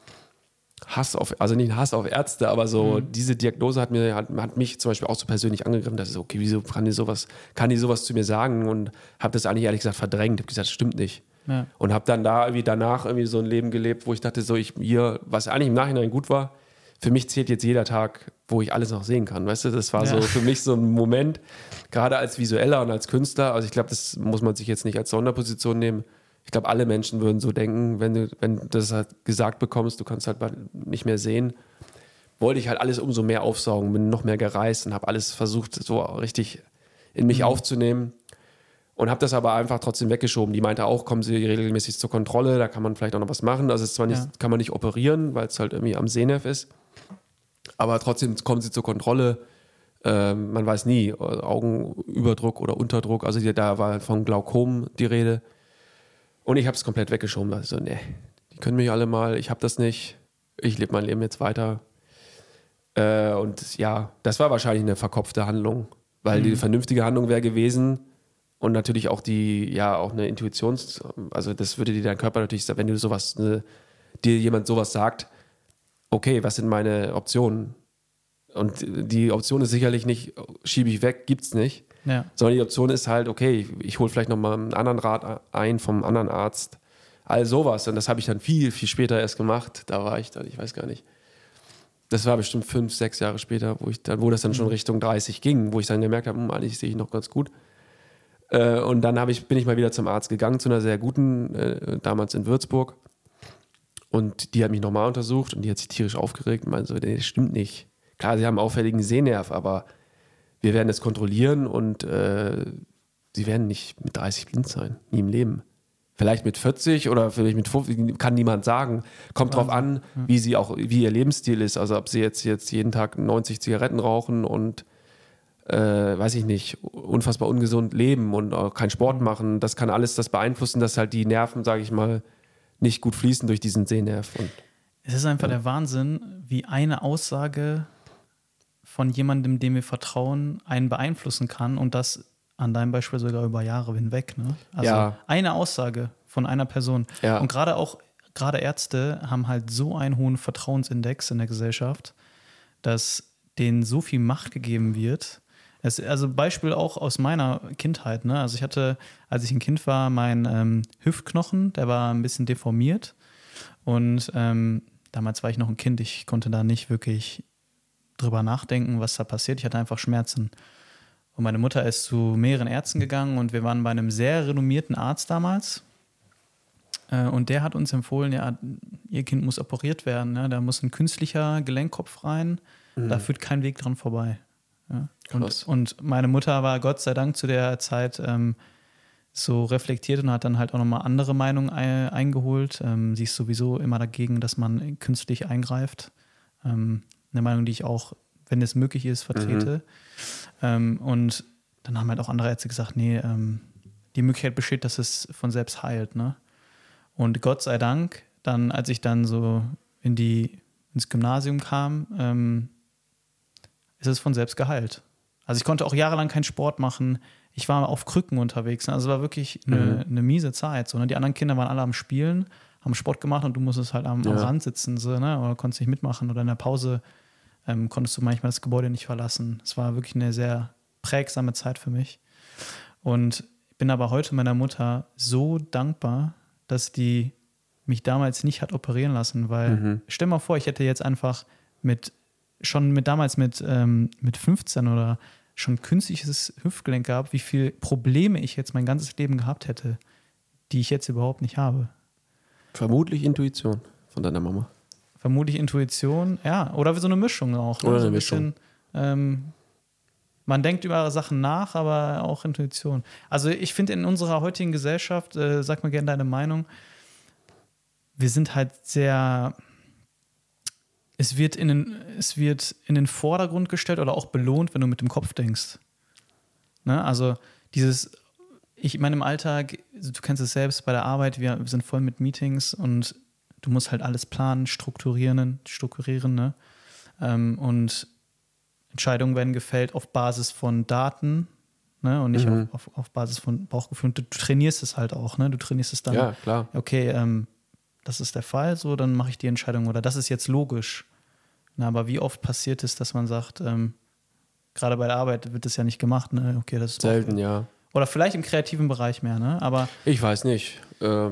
Hass auf, also nicht Hass auf Ärzte, aber so mhm. diese Diagnose hat mir, hat, hat, mich zum Beispiel auch so persönlich angegriffen, dass ich so, okay, wieso kann die sowas, kann die sowas zu mir sagen und habe das eigentlich ehrlich gesagt verdrängt, habe gesagt, das stimmt nicht. Ja. Und habe dann da irgendwie danach irgendwie so ein Leben gelebt, wo ich dachte, so ich hier, was eigentlich im Nachhinein gut war, für mich zählt jetzt jeder Tag, wo ich alles noch sehen kann. Weißt du, das war ja. so für mich so ein Moment, gerade als Visueller und als Künstler. Also ich glaube, das muss man sich jetzt nicht als Sonderposition nehmen ich glaube, alle Menschen würden so denken, wenn du, wenn du das halt gesagt bekommst, du kannst halt nicht mehr sehen. Wollte ich halt alles umso mehr aufsaugen, bin noch mehr gereist und habe alles versucht, so richtig in mich mhm. aufzunehmen. Und habe das aber einfach trotzdem weggeschoben. Die meinte auch, kommen Sie regelmäßig zur Kontrolle, da kann man vielleicht auch noch was machen. Also es zwar nicht, ja. kann man nicht operieren, weil es halt irgendwie am Sehnerv ist. Aber trotzdem kommen Sie zur Kontrolle. Ähm, man weiß nie, Augenüberdruck oder Unterdruck. Also da war von Glaukom die Rede. Und ich habe es komplett weggeschoben. Also, nee, die können mich alle mal, ich habe das nicht. Ich lebe mein Leben jetzt weiter. Äh, und ja, das war wahrscheinlich eine verkopfte Handlung, weil mhm. die vernünftige Handlung wäre gewesen und natürlich auch die, ja, auch eine Intuitions-, also das würde dir dein Körper natürlich sagen, wenn du sowas, ne, dir jemand sowas sagt, okay, was sind meine Optionen? Und die Option ist sicherlich nicht, schiebe ich weg, gibt's nicht. Ja. Sondern die Option ist halt, okay, ich, ich hole vielleicht nochmal einen anderen Rat ein vom anderen Arzt. All sowas. Und das habe ich dann viel, viel später erst gemacht. Da war ich dann, ich weiß gar nicht. Das war bestimmt fünf, sechs Jahre später, wo ich dann, wo das dann schon mhm. Richtung 30 ging, wo ich dann gemerkt habe, hm, eigentlich sehe ich noch ganz gut. Äh, und dann ich, bin ich mal wieder zum Arzt gegangen, zu einer sehr guten, äh, damals in Würzburg. Und die hat mich nochmal untersucht und die hat sich tierisch aufgeregt und meinte so, das stimmt nicht. Klar, sie haben auffälligen Sehnerv, aber wir werden es kontrollieren und äh, sie werden nicht mit 30 blind sein, nie im Leben. Vielleicht mit 40 oder vielleicht mit 50, kann niemand sagen. Kommt drauf an, wie sie auch, wie ihr Lebensstil ist. Also ob sie jetzt, jetzt jeden Tag 90 Zigaretten rauchen und äh, weiß ich nicht, unfassbar ungesund leben und auch keinen Sport machen. Das kann alles das beeinflussen, dass halt die Nerven, sage ich mal, nicht gut fließen durch diesen Sehnerv. Und, es ist einfach ja. der Wahnsinn, wie eine Aussage von jemandem, dem wir vertrauen, einen beeinflussen kann und das an deinem Beispiel sogar über Jahre hinweg. Ne? Also ja. eine Aussage von einer Person. Ja. Und gerade auch, gerade Ärzte haben halt so einen hohen Vertrauensindex in der Gesellschaft, dass denen so viel Macht gegeben wird. Es, also Beispiel auch aus meiner Kindheit. Ne? Also ich hatte, als ich ein Kind war, mein ähm, Hüftknochen, der war ein bisschen deformiert. Und ähm, damals war ich noch ein Kind, ich konnte da nicht wirklich drüber nachdenken, was da passiert. Ich hatte einfach Schmerzen. Und meine Mutter ist zu mehreren Ärzten gegangen und wir waren bei einem sehr renommierten Arzt damals. Äh, und der hat uns empfohlen, ja, ihr Kind muss operiert werden. Ja, da muss ein künstlicher Gelenkkopf rein. Mhm. Da führt kein Weg dran vorbei. Ja. Und, und, meine Mutter war Gott sei Dank zu der Zeit ähm, so reflektiert und hat dann halt auch nochmal andere Meinungen eingeholt. Ähm, sie ist sowieso immer dagegen, dass man künstlich eingreift. Ähm, eine Meinung, die ich auch, wenn es möglich ist, vertrete. Mhm. Ähm, und dann haben halt auch andere Ärzte gesagt, nee, ähm, die Möglichkeit besteht, dass es von selbst heilt. Ne? Und Gott sei Dank, dann, als ich dann so in die, ins Gymnasium kam, ähm, ist es von selbst geheilt. Also ich konnte auch jahrelang keinen Sport machen. Ich war auf Krücken unterwegs. Ne? Also es war wirklich eine, mhm. eine miese Zeit. So, ne? Die anderen Kinder waren alle am Spielen, haben Sport gemacht und du musstest halt am, ja. am Rand sitzen so, ne? oder konntest nicht mitmachen oder in der Pause ähm, konntest du manchmal das Gebäude nicht verlassen. Es war wirklich eine sehr prägsame Zeit für mich. Und ich bin aber heute meiner Mutter so dankbar, dass die mich damals nicht hat operieren lassen, weil mhm. stell mal vor, ich hätte jetzt einfach mit schon mit damals mit, ähm, mit 15 oder schon künstliches Hüftgelenk gehabt, wie viele Probleme ich jetzt mein ganzes Leben gehabt hätte, die ich jetzt überhaupt nicht habe. Vermutlich Intuition von deiner Mama. Vermutlich Intuition, ja, oder so eine Mischung auch. Ne? Oder so eine Mischung. Bisschen, ähm, man denkt über Sachen nach, aber auch Intuition. Also ich finde in unserer heutigen Gesellschaft, äh, sag mal gerne deine Meinung, wir sind halt sehr, es wird, in den, es wird in den Vordergrund gestellt oder auch belohnt, wenn du mit dem Kopf denkst. Ne? Also dieses, ich meine im Alltag, du kennst es selbst bei der Arbeit, wir, wir sind voll mit Meetings und du musst halt alles planen, strukturieren, strukturieren, ne? Ähm, und Entscheidungen werden gefällt auf Basis von Daten, ne? Und nicht mhm. auf, auf, auf, Basis von Bauchgefühl. Und du, du, trainierst es halt auch, ne? Du trainierst es dann. Ja, klar. Okay, ähm, das ist der Fall, so, dann mache ich die Entscheidung oder das ist jetzt logisch. Na, aber wie oft passiert es, dass man sagt, ähm, gerade bei der Arbeit wird das ja nicht gemacht, ne? Okay, das ist selten, ja. Oder vielleicht im kreativen Bereich mehr, ne? Aber ich weiß nicht. Äh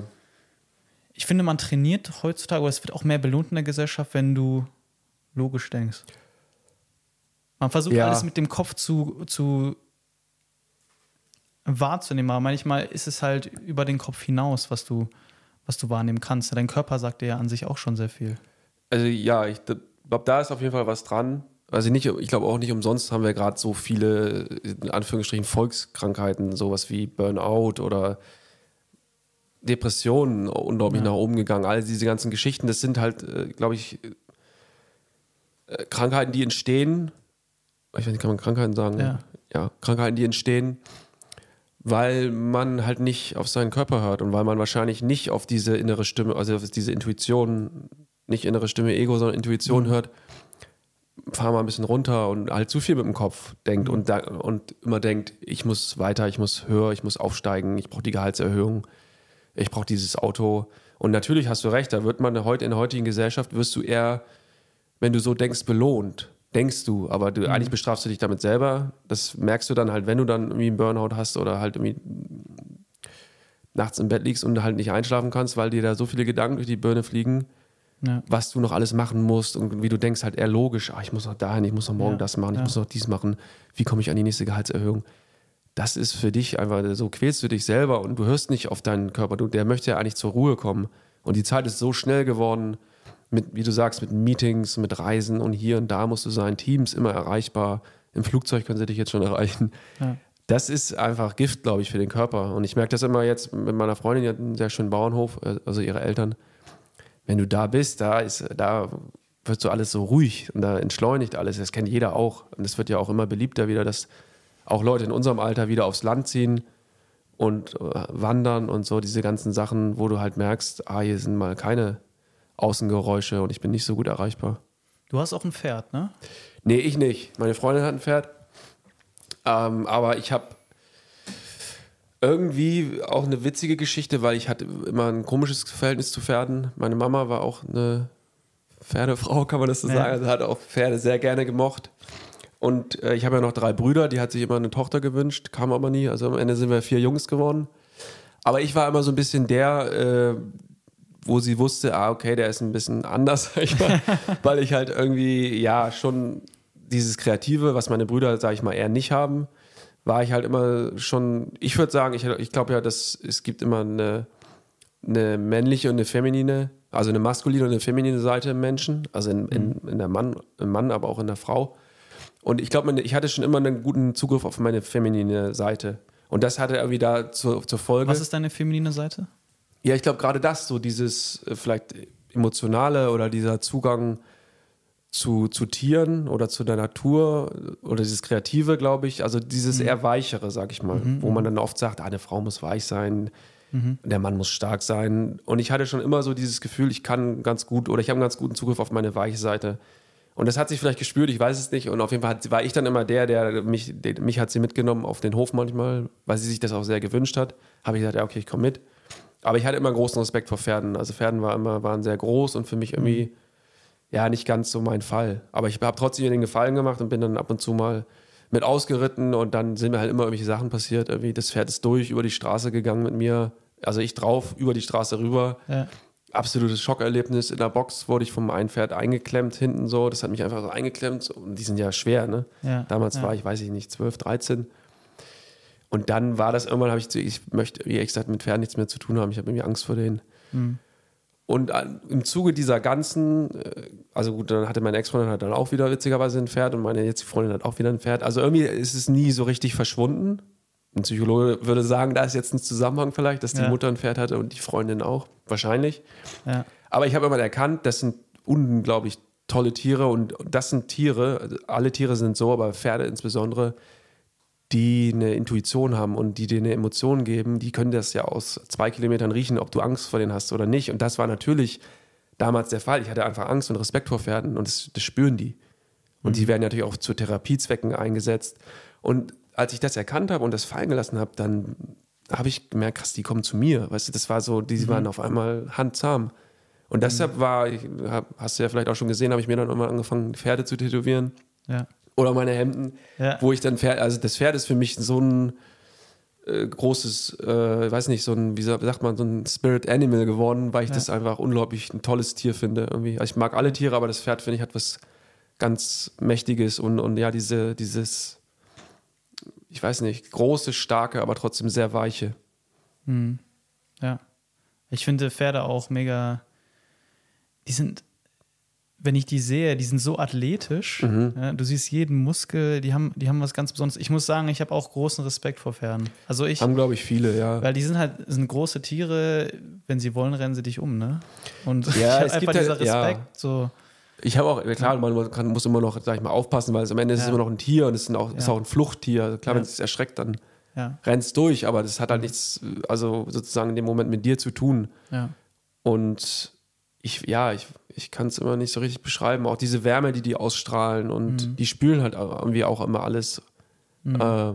ich finde, man trainiert heutzutage, oder es wird auch mehr belohnt in der Gesellschaft, wenn du logisch denkst. Man versucht ja. alles mit dem Kopf zu, zu wahrzunehmen, aber manchmal ist es halt über den Kopf hinaus, was du, was du wahrnehmen kannst. Dein Körper sagt dir ja an sich auch schon sehr viel. Also ja, ich glaube, da ist auf jeden Fall was dran. Also nicht, ich glaube auch nicht umsonst haben wir gerade so viele, in Anführungsstrichen, Volkskrankheiten, sowas wie Burnout oder Depressionen unglaublich ja. nach oben gegangen. All diese ganzen Geschichten, das sind halt, äh, glaube ich, äh, Krankheiten, die entstehen. Ich weiß nicht, kann man Krankheiten sagen? Ja. ja, Krankheiten, die entstehen, weil man halt nicht auf seinen Körper hört und weil man wahrscheinlich nicht auf diese innere Stimme, also auf diese Intuition nicht innere Stimme Ego, sondern Intuition mhm. hört, fahr mal ein bisschen runter und halt zu viel mit dem Kopf denkt mhm. und, da, und immer denkt, ich muss weiter, ich muss höher, ich muss aufsteigen, ich brauche die Gehaltserhöhung, ich brauche dieses Auto. Und natürlich hast du recht, da wird man heute in der heutigen Gesellschaft, wirst du eher, wenn du so denkst, belohnt. Denkst du, aber du, mhm. eigentlich bestrafst du dich damit selber. Das merkst du dann halt, wenn du dann irgendwie einen Burnout hast oder halt irgendwie nachts im Bett liegst und halt nicht einschlafen kannst, weil dir da so viele Gedanken durch die Birne fliegen ja. was du noch alles machen musst und wie du denkst halt eher logisch, ah, ich muss noch dahin, ich muss noch morgen ja. das machen, ich ja. muss noch dies machen, wie komme ich an die nächste Gehaltserhöhung? Das ist für dich einfach, so quälst du dich selber und du hörst nicht auf deinen Körper, du, der möchte ja eigentlich zur Ruhe kommen und die Zeit ist so schnell geworden, mit, wie du sagst, mit Meetings, mit Reisen und hier und da musst du sein, Teams immer erreichbar, im Flugzeug können sie dich jetzt schon erreichen. Das ist einfach Gift, glaube ich, für den Körper. Und ich merke das immer jetzt mit meiner Freundin, die hat einen sehr schönen Bauernhof, äh, also ihre Eltern wenn du da bist, da ist, da wird so alles so ruhig und da entschleunigt alles. Das kennt jeder auch. Und es wird ja auch immer beliebter wieder, dass auch Leute in unserem Alter wieder aufs Land ziehen und äh, wandern und so diese ganzen Sachen, wo du halt merkst, ah, hier sind mal keine Außengeräusche und ich bin nicht so gut erreichbar. Du hast auch ein Pferd, ne? Nee, ich nicht. Meine Freundin hat ein Pferd. Ähm, aber ich habe irgendwie auch eine witzige Geschichte, weil ich hatte immer ein komisches Verhältnis zu Pferden. Meine Mama war auch eine Pferdefrau, kann man das so ja. sagen. Also hat auch Pferde sehr gerne gemocht. Und äh, ich habe ja noch drei Brüder, die hat sich immer eine Tochter gewünscht, kam aber nie. Also am Ende sind wir vier Jungs geworden. Aber ich war immer so ein bisschen der, äh, wo sie wusste, ah, okay, der ist ein bisschen anders, ich mal, weil ich halt irgendwie, ja, schon dieses Kreative, was meine Brüder, sag ich mal, eher nicht haben, war ich halt immer schon, ich würde sagen, ich, ich glaube ja, dass es gibt immer eine, eine männliche und eine feminine, also eine maskuline und eine feminine Seite im Menschen, also in, in, mhm. in der Mann, im Mann, aber auch in der Frau. Und ich glaube, ich hatte schon immer einen guten Zugriff auf meine feminine Seite. Und das hatte irgendwie da zur, zur Folge. Was ist deine feminine Seite? Ja, ich glaube gerade das, so dieses äh, vielleicht emotionale oder dieser Zugang zu, zu Tieren oder zu der Natur oder dieses Kreative, glaube ich. Also dieses mhm. eher Weichere, sag ich mal, mhm. wo man mhm. dann oft sagt, ah, eine Frau muss weich sein, mhm. der Mann muss stark sein. Und ich hatte schon immer so dieses Gefühl, ich kann ganz gut oder ich habe einen ganz guten Zugriff auf meine weiche Seite. Und das hat sich vielleicht gespürt, ich weiß es nicht. Und auf jeden Fall hat, war ich dann immer der, der mich, der, mich hat sie mitgenommen auf den Hof manchmal, weil sie sich das auch sehr gewünscht hat. Habe ich gesagt, ja, okay, ich komme mit. Aber ich hatte immer großen Respekt vor Pferden. Also Pferden war immer, waren sehr groß und für mich irgendwie mhm ja, nicht ganz so mein Fall. Aber ich habe trotzdem den Gefallen gemacht und bin dann ab und zu mal mit ausgeritten und dann sind mir halt immer irgendwelche Sachen passiert. Irgendwie das Pferd ist durch, über die Straße gegangen mit mir. Also ich drauf, über die Straße rüber. Ja. Absolutes Schockerlebnis. In der Box wurde ich vom einen Pferd eingeklemmt hinten so. Das hat mich einfach so eingeklemmt. Und die sind ja schwer, ne? Ja. Damals ja. war ich, weiß ich nicht, 12, 13. Und dann war das irgendwann, habe ich, ich möchte, wie gesagt, mit Pferden nichts mehr zu tun haben. Ich habe irgendwie Angst vor denen. Mhm. Und im Zuge dieser ganzen, äh, also gut, dann hatte meine Ex-Freundin halt dann auch wieder witzigerweise ein Pferd und meine jetzige Freundin hat auch wieder ein Pferd. Also irgendwie ist es nie so richtig verschwunden. Ein Psychologe würde sagen, da ist jetzt ein Zusammenhang vielleicht, dass die ja. Mutter ein Pferd hatte und die Freundin auch. Wahrscheinlich. Ja. Aber ich habe immer erkannt, das sind unglaublich tolle Tiere und das sind Tiere, alle Tiere sind so, aber Pferde insbesondere, die eine Intuition haben und die dir eine Emotion geben, die können das ja aus zwei Kilometern riechen, ob du Angst vor denen hast oder nicht. Und das war natürlich damals der Fall. Ich hatte einfach Angst und Respekt vor Pferden und das, das spüren die. Und mhm. die werden natürlich auch zu Therapiezwecken eingesetzt. Und als ich das erkannt habe und das fallen gelassen habe, dann habe ich gemerkt, krass, die kommen zu mir. Weißt du, das war so, die mhm. waren auf einmal handzahm. Und deshalb mhm. war, ich, hab, hast du ja vielleicht auch schon gesehen, habe ich mir dann immer angefangen, Pferde zu tätowieren. Ja oder meine Hemden, ja. wo ich dann Pferd, also das Pferd ist für mich so ein äh, großes, äh, weiß nicht, so ein, wie sagt man, so ein Spirit Animal geworden, weil ich ja. das einfach unglaublich ein tolles Tier finde. Irgendwie. Also ich mag alle Tiere, aber das Pferd, finde ich, hat was ganz Mächtiges und, und ja, diese, dieses, ich weiß nicht, große, starke, aber trotzdem sehr weiche. Mhm. Ja. Ich finde Pferde auch mega, die sind wenn ich die sehe, die sind so athletisch. Mhm. Ja, du siehst jeden Muskel, die haben, die haben was ganz Besonderes. Ich muss sagen, ich habe auch großen Respekt vor Pferden. Also ich, haben, glaube ich, viele, ja. Weil die sind halt sind große Tiere, wenn sie wollen, rennen sie dich um, ne? Und ja, es einfach dieser halt, Respekt. Ja. So. Ich habe auch, klar, man kann, muss immer noch, sag ich mal, aufpassen, weil es am Ende ist es immer noch ein Tier und es ist auch, ist auch ein Fluchttier. Also klar, wenn es erschreckt, dann ja. rennt es durch, aber das hat halt nichts, also sozusagen in dem Moment mit dir zu tun. Ja. Und ich, ja, ich, ich kann es immer nicht so richtig beschreiben. Auch diese Wärme, die die ausstrahlen und mhm. die spülen halt irgendwie auch immer alles. Mhm. Äh,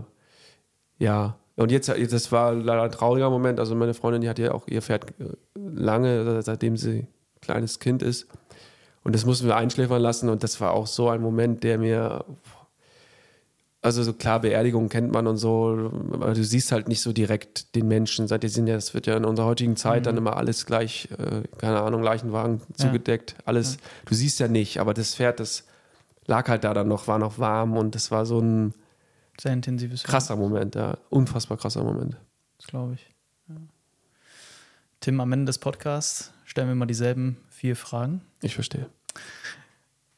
ja. Und jetzt, das war leider ein trauriger Moment. Also meine Freundin, die hat ja auch ihr Pferd äh, lange, seitdem sie ein kleines Kind ist. Und das mussten wir einschläfern lassen. Und das war auch so ein Moment, der mir also so klar, Beerdigung kennt man und so, aber du siehst halt nicht so direkt den Menschen. Seit sind ja, das wird ja in unserer heutigen Zeit mhm. dann immer alles gleich, äh, keine Ahnung, Leichenwagen ja. zugedeckt, alles. Ja. Du siehst ja nicht, aber das Pferd, das lag halt da dann noch, war noch warm und das war so ein sehr intensives krasser Moment, ja, unfassbar krasser Moment. Das glaube ich. Ja. Tim, am Ende des Podcasts stellen wir mal dieselben vier Fragen. Ich verstehe.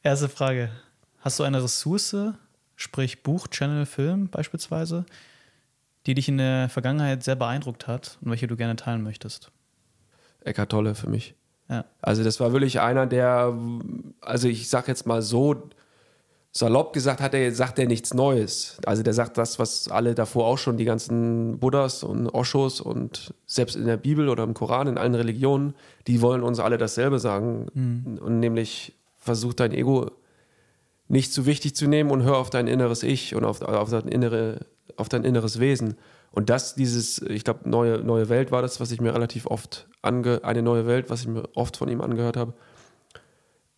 Erste Frage: Hast du eine Ressource, sprich Buch, Channel, Film beispielsweise, die dich in der Vergangenheit sehr beeindruckt hat und welche du gerne teilen möchtest? Eckart Tolle für mich. Ja. Also das war wirklich einer, der, also ich sag jetzt mal so, salopp gesagt hat er, sagt er nichts Neues. Also der sagt das, was alle davor auch schon, die ganzen Buddhas und Oshos und selbst in der Bibel oder im Koran, in allen Religionen, die wollen uns alle dasselbe sagen. Mhm. Und nämlich versucht dein Ego nicht zu wichtig zu nehmen und hör auf dein inneres Ich und auf, auf, dein, innere, auf dein inneres Wesen. Und das, dieses, ich glaube, neue, neue Welt war das, was ich mir relativ oft ange, eine neue Welt, was ich mir oft von ihm angehört habe.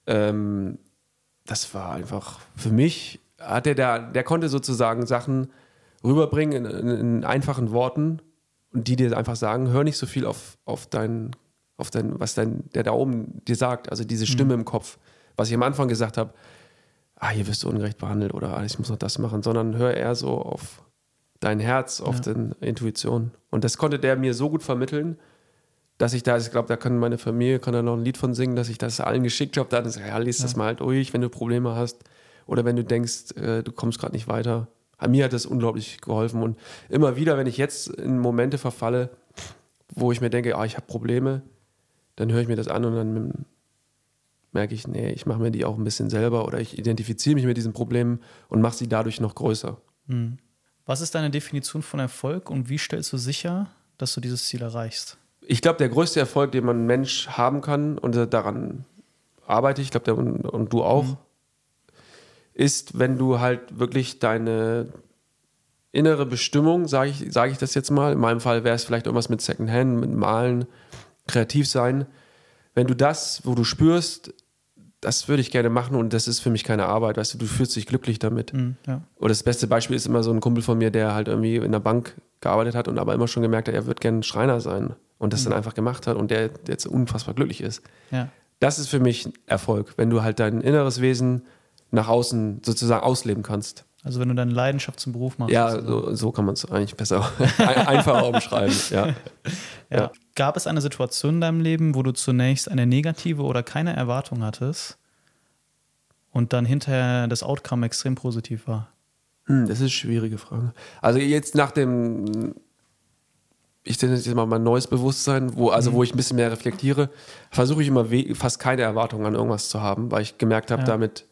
Ähm, das war einfach für mich, hat er da, der konnte sozusagen Sachen rüberbringen in, in, in, einfachen Worten und die dir einfach sagen, hör nicht so viel auf, auf dein, auf dein, was dein, der da oben dir sagt, also diese Stimme mhm. im Kopf. Was ich am Anfang gesagt habe, ah, hier wirst du ungerecht behandelt oder ah, ich muss noch das machen, sondern hör eher so auf dein Herz, auf ja. deine Intuition. Und das konnte der mir so gut vermitteln, dass ich da, ich glaube, da kann meine Familie, kann da noch ein Lied von singen, dass ich das allen geschickt habe, dann sage, ja, lies ja. das mal halt durch, wenn du Probleme hast oder wenn du denkst, äh, du kommst gerade nicht weiter. Mir hat das unglaublich geholfen und immer wieder, wenn ich jetzt in Momente verfalle, wo ich mir denke, ah, ich habe Probleme, dann höre ich mir das an und dann merke ich, nee, ich mache mir die auch ein bisschen selber oder ich identifiziere mich mit diesen Problemen und mache sie dadurch noch größer. Hm. Was ist deine Definition von Erfolg und wie stellst du sicher, dass du dieses Ziel erreichst? Ich glaube, der größte Erfolg, den man Mensch haben kann, und daran arbeite ich, glaube, und, und, du auch, mhm. ist, wenn du halt wirklich deine innere Bestimmung, sage ich, sag ich das jetzt mal, in meinem Fall wäre es vielleicht irgendwas mit Secondhand, mit Malen, kreativ sein, wenn du das, wo du spürst, das würde ich gerne machen und das ist für mich keine Arbeit, weißt du, du fühlst dich glücklich damit. Mhm, ja. Oder das beste Beispiel ist immer so ein Kumpel von mir, der halt irgendwie in der Bank gearbeitet hat und aber immer schon gemerkt hat, er wird gerne Schreiner sein und das dann einfach gemacht hat und der jetzt unfassbar glücklich ist. Ja. Das ist für mich Erfolg, wenn du halt dein inneres Wesen nach außen sozusagen ausleben kannst. Also wenn du deine Leidenschaft zum Beruf machst. Ja, sozusagen. so, so kann man es eigentlich besser, ein- einfacher umschreiben. Ja. Ja. Ja. Gab es eine Situation in deinem Leben, wo du zunächst eine negative oder keine Erwartung hattest und dann hinterher das Outcome extrem positiv war? Hm, das ist eine schwierige Frage. Also jetzt nach dem, ich nenne jetzt mal mein neues Bewusstsein, wo, also wo ich ein bisschen mehr reflektiere, versuche ich immer fast keine Erwartungen an irgendwas zu haben, weil ich gemerkt habe, Ja. damit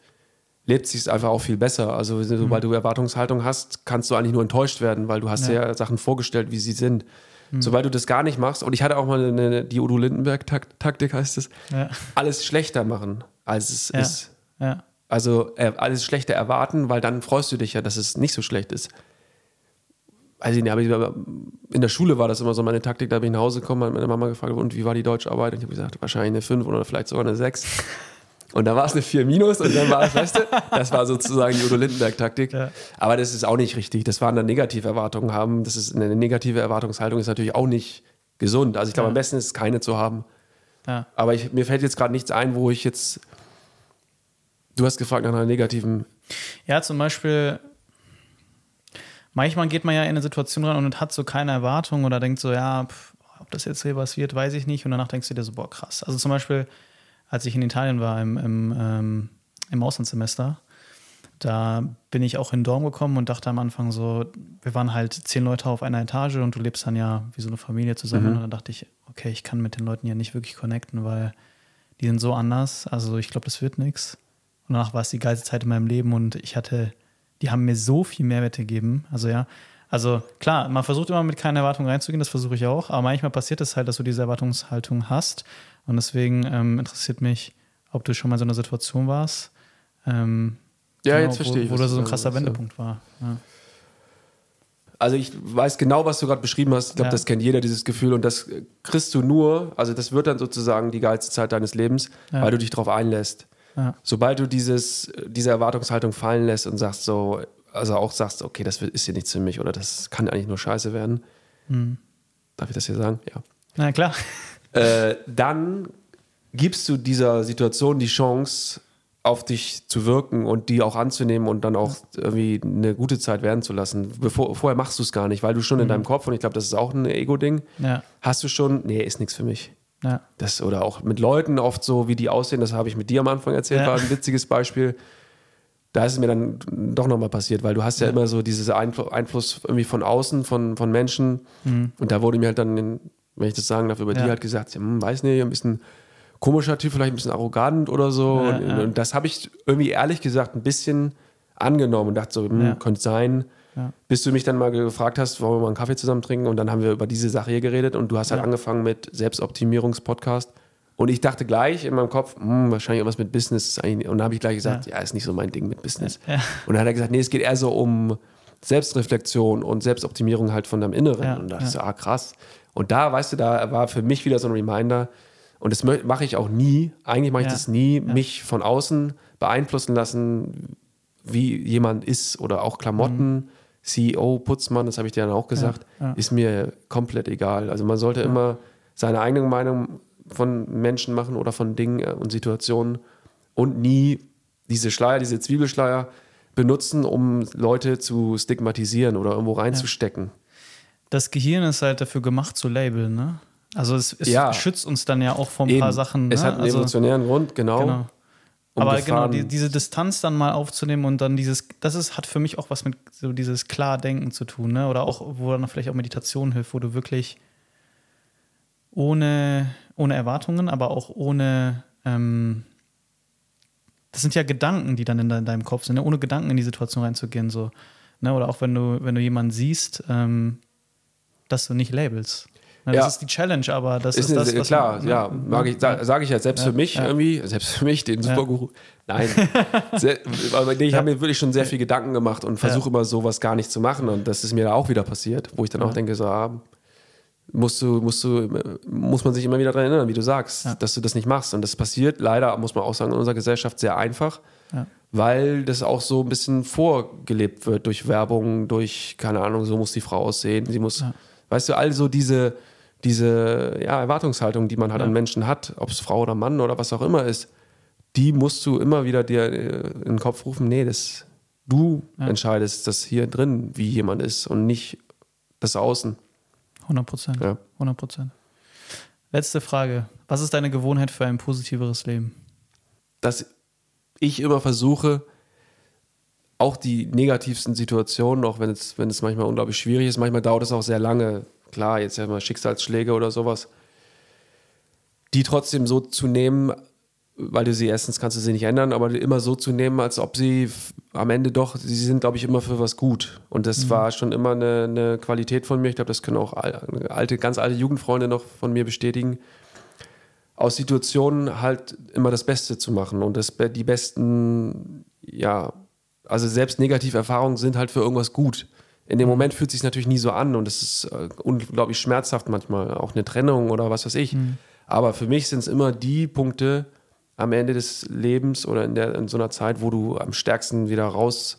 lebt sich einfach auch viel besser. Also sobald du Erwartungshaltung hast, kannst du eigentlich nur enttäuscht werden, weil du hast Ja. ja, Sachen vorgestellt, wie sie sind. Sobald du das gar nicht machst, und ich hatte auch mal eine, die Udo Lindenberg-Taktik, heißt es, Ja. alles schlechter machen, als es Ja. ist. Ja. Also äh, alles Schlechte erwarten, weil dann freust du dich ja, dass es nicht so schlecht ist. Also in der, in der Schule war das immer so meine Taktik, da bin ich nach Hause gekommen, hat meine Mama gefragt, und wie war die Deutscharbeit? Und ich habe gesagt, wahrscheinlich eine 5 oder vielleicht sogar eine 6. Und dann war es eine 4 minus und dann war es, weißt du, das war sozusagen die Udo Lindenberg-Taktik. Ja. Aber das ist auch nicht richtig. Das waren dann negative Erwartungen haben. Das ist eine negative Erwartungshaltung ist natürlich auch nicht gesund. Also ich glaube, Ja. am besten ist es keine zu haben. Ja. Aber ich, mir fällt jetzt gerade nichts ein, wo ich jetzt. Du hast gefragt nach einer negativen. Ja, zum Beispiel, manchmal geht man ja in eine Situation rein und hat so keine Erwartung oder denkt so, ja, pf, ob das jetzt hier was wird, weiß ich nicht. Und danach denkst du dir so, boah, krass. Also zum Beispiel, als ich in Italien war im, im, ähm, im Auslandssemester, da bin ich auch in den Dorm gekommen und dachte am Anfang so, wir waren halt zehn Leute auf einer Etage und du lebst dann ja wie so eine Familie zusammen. Und dann dachte ich, okay, ich kann mit den Leuten ja nicht wirklich connecten, weil die sind so anders. Also ich glaube, das wird nichts. Und danach war es die geilste Zeit in meinem Leben und ich hatte, die haben mir so viel Mehrwert gegeben. Also ja, also klar, man versucht immer mit keiner Erwartung reinzugehen, das versuche ich auch, aber manchmal passiert es halt, dass du diese Erwartungshaltung hast. Und deswegen ähm, interessiert mich, ob du schon mal in so einer Situation warst. Ähm, Ja, genau, jetzt verstehe ich, Wo, wo was das du so ein krasser. Wendepunkt war. Ja. Also ich weiß genau, was du gerade beschrieben hast. Ich glaube, Ja. das kennt jeder, dieses Gefühl. Und das kriegst du nur, also das wird dann sozusagen die geilste Zeit deines Lebens, Ja. weil du dich darauf einlässt. Sobald du dieses, diese Erwartungshaltung fallen lässt und sagst so, also auch sagst, okay, das ist hier nichts für mich oder das kann eigentlich nur scheiße werden. Mhm. Darf ich das hier sagen? Ja. Na klar. Äh, dann gibst du dieser Situation die Chance, auf dich zu wirken und die auch anzunehmen und dann auch irgendwie eine gute Zeit werden zu lassen. Bevor, vorher machst du es gar nicht, weil du schon in deinem Kopf, und ich glaube, das ist auch ein Ego-Ding, Ja, hast du schon, nee, ist nichts für mich. ja, Das, oder auch mit Leuten oft so, wie die aussehen, das habe ich mit dir am Anfang erzählt, Ja. war ein witziges Beispiel. Da ist es mir dann doch nochmal passiert, weil du hast ja, immer so diesen Einfl Einfluss irgendwie von außen, von, von Menschen. Und da wurde mir halt dann, wenn ich das sagen darf, über. Ja. die halt gesagt, ja, hm, weiß nicht, ein bisschen komischer Typ, vielleicht ein bisschen arrogant oder so. Ja, und, ja. und das habe ich irgendwie ehrlich gesagt ein bisschen angenommen und dachte so, hm, Ja. könnte sein. Ja. Bis du mich dann mal gefragt hast, wollen wir mal einen Kaffee zusammen trinken und dann haben wir über diese Sache hier geredet und du hast halt Ja. angefangen mit Selbstoptimierungspodcast und ich dachte gleich in meinem Kopf, hm, wahrscheinlich irgendwas mit Business und dann habe ich gleich gesagt, ja. ist nicht so mein Ding mit Business. Ja. Und dann hat er gesagt, nee, es geht eher so um Selbstreflexion und Selbstoptimierung halt von deinem Inneren. Ja, Und da dachte ich ja. so, ah krass. Und da, weißt du, da war für mich wieder so ein Reminder, und das mache ich auch nie, eigentlich mache ich Ja, das nie, mich von außen beeinflussen lassen, wie jemand ist oder auch Klamotten. CEO, Putzmann, das habe ich dir dann auch gesagt, Mhm. ja. ist mir komplett egal. Also man sollte immer seine eigene Meinung von Menschen machen oder von Dingen äh, und Situationen und nie diese Schleier, diese Zwiebelschleier benutzen, um Leute zu stigmatisieren oder irgendwo reinzustecken. Das Gehirn ist halt dafür gemacht zu labeln, ne? Also es, es Ja. schützt uns dann ja auch vor ein Eben. paar Sachen. Es ne? hat einen also, evolutionären Grund, genau. Genau. um Aber Gefahren- genau, die, diese Distanz dann mal aufzunehmen und dann dieses, das ist, hat für mich auch was mit so dieses Klardenken zu tun, ne? Oder auch, wo dann vielleicht auch Meditation hilft, wo du wirklich ohne, ohne Erwartungen, aber auch ohne, ähm, das sind ja Gedanken, die dann in, de in deinem Kopf sind, ne? ohne Gedanken in die Situation reinzugehen, so. Ne? Oder auch wenn du, wenn du jemanden siehst, ähm, dass du nicht labelst. Ne? Das Ja. ist die Challenge, aber das ist ist, das, was klar, man- ja, mag ich, sa- sage ich ja selbst für mich ja. irgendwie, selbst für mich, den Superguru. Nein, sehr, aber nee, ich habe mir wirklich schon sehr viel Gedanken gemacht und versuche immer sowas gar nicht zu machen und das ist mir da auch wieder passiert, wo ich dann auch denke, so, ah, musst du, musst du, muss man sich immer wieder daran erinnern, wie du sagst, Ja. dass du das nicht machst. Und das passiert leider, muss man auch sagen, in unserer Gesellschaft sehr einfach, Ja. weil das auch so ein bisschen vorgelebt wird durch Werbung, durch, keine Ahnung, so muss die Frau aussehen, sie muss, Ja. Weißt du, also diese, diese ja, Erwartungshaltung, die man halt Ja. an Menschen hat, ob es Frau oder Mann oder was auch immer ist, die musst du immer wieder dir äh, in den Kopf rufen, nee, das, du Ja. entscheidest das hier drin, wie jemand ist und nicht das Außen. 100 Prozent. Ja. 100 Prozent. Letzte Frage. Was ist deine Gewohnheit für ein positiveres Leben? dass ich immer versuche, auch die negativsten Situationen, auch wenn es, wenn es manchmal unglaublich schwierig ist, manchmal dauert es auch sehr lange, klar, jetzt ja mal Schicksalsschläge oder sowas, die trotzdem so zu nehmen, weil du sie erstens kannst du sie nicht ändern, aber immer so zu nehmen, als ob sie am Ende doch, sie sind, glaube ich, immer für was gut. Und das war schon immer eine, eine Qualität von mir. Ich glaube, das können auch al- alte, ganz alte Jugendfreunde noch von mir bestätigen. Aus Situationen halt immer das Beste zu machen und das, die besten, ja, also selbst Negativerfahrungen sind halt für irgendwas gut. In dem Moment fühlt es sich natürlich nie so an und es ist äh, unglaublich schmerzhaft manchmal, auch eine Trennung oder was weiß ich. Aber für mich sind es immer die Punkte am Ende des Lebens oder in, der, in so einer Zeit, wo du am stärksten wieder raus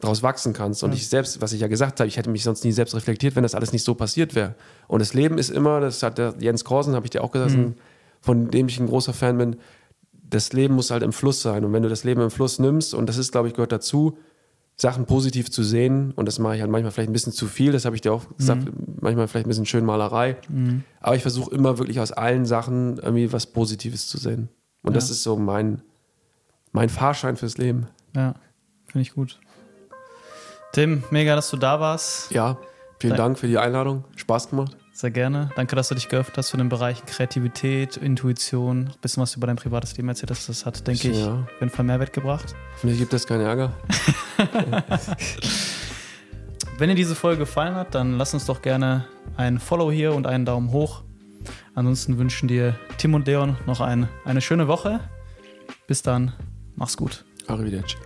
daraus wachsen kannst. Und ich selbst, was ich ja gesagt habe, ich hätte mich sonst nie selbst reflektiert, wenn das alles nicht so passiert wäre. Und das Leben ist immer, das hat der Jens Korsen, habe ich dir auch gesagt, Mhm. von dem ich ein großer Fan bin, das Leben muss halt im Fluss sein. Und wenn du das Leben im Fluss nimmst, und das ist, glaube ich, gehört dazu, Sachen positiv zu sehen, und das mache ich halt manchmal vielleicht ein bisschen zu viel, das habe ich dir auch gesagt, manchmal vielleicht ein bisschen Schönmalerei. Aber ich versuche immer wirklich aus allen Sachen irgendwie was Positives zu sehen. Und das Ja. ist so mein, mein Fahrschein fürs Leben. Ja, finde ich gut. Tim, mega, dass du da warst. Ja, vielen Dank- Dank für die Einladung. Spaß gemacht. Sehr gerne. Danke, dass du dich geöffnet hast für den Bereich Kreativität, Intuition, ein bisschen was über dein privates Leben erzählt hast. Das hat, denke ich, auf jeden Fall Mehrwert gebracht. Hoffentlich gibt es keinen Ärger. Wenn dir diese Folge gefallen hat, dann lass uns doch gerne ein Follow hier und einen Daumen hoch. Ansonsten wünschen dir Tim und Leon noch ein, eine schöne Woche. Bis dann, mach's gut. Arrivederci.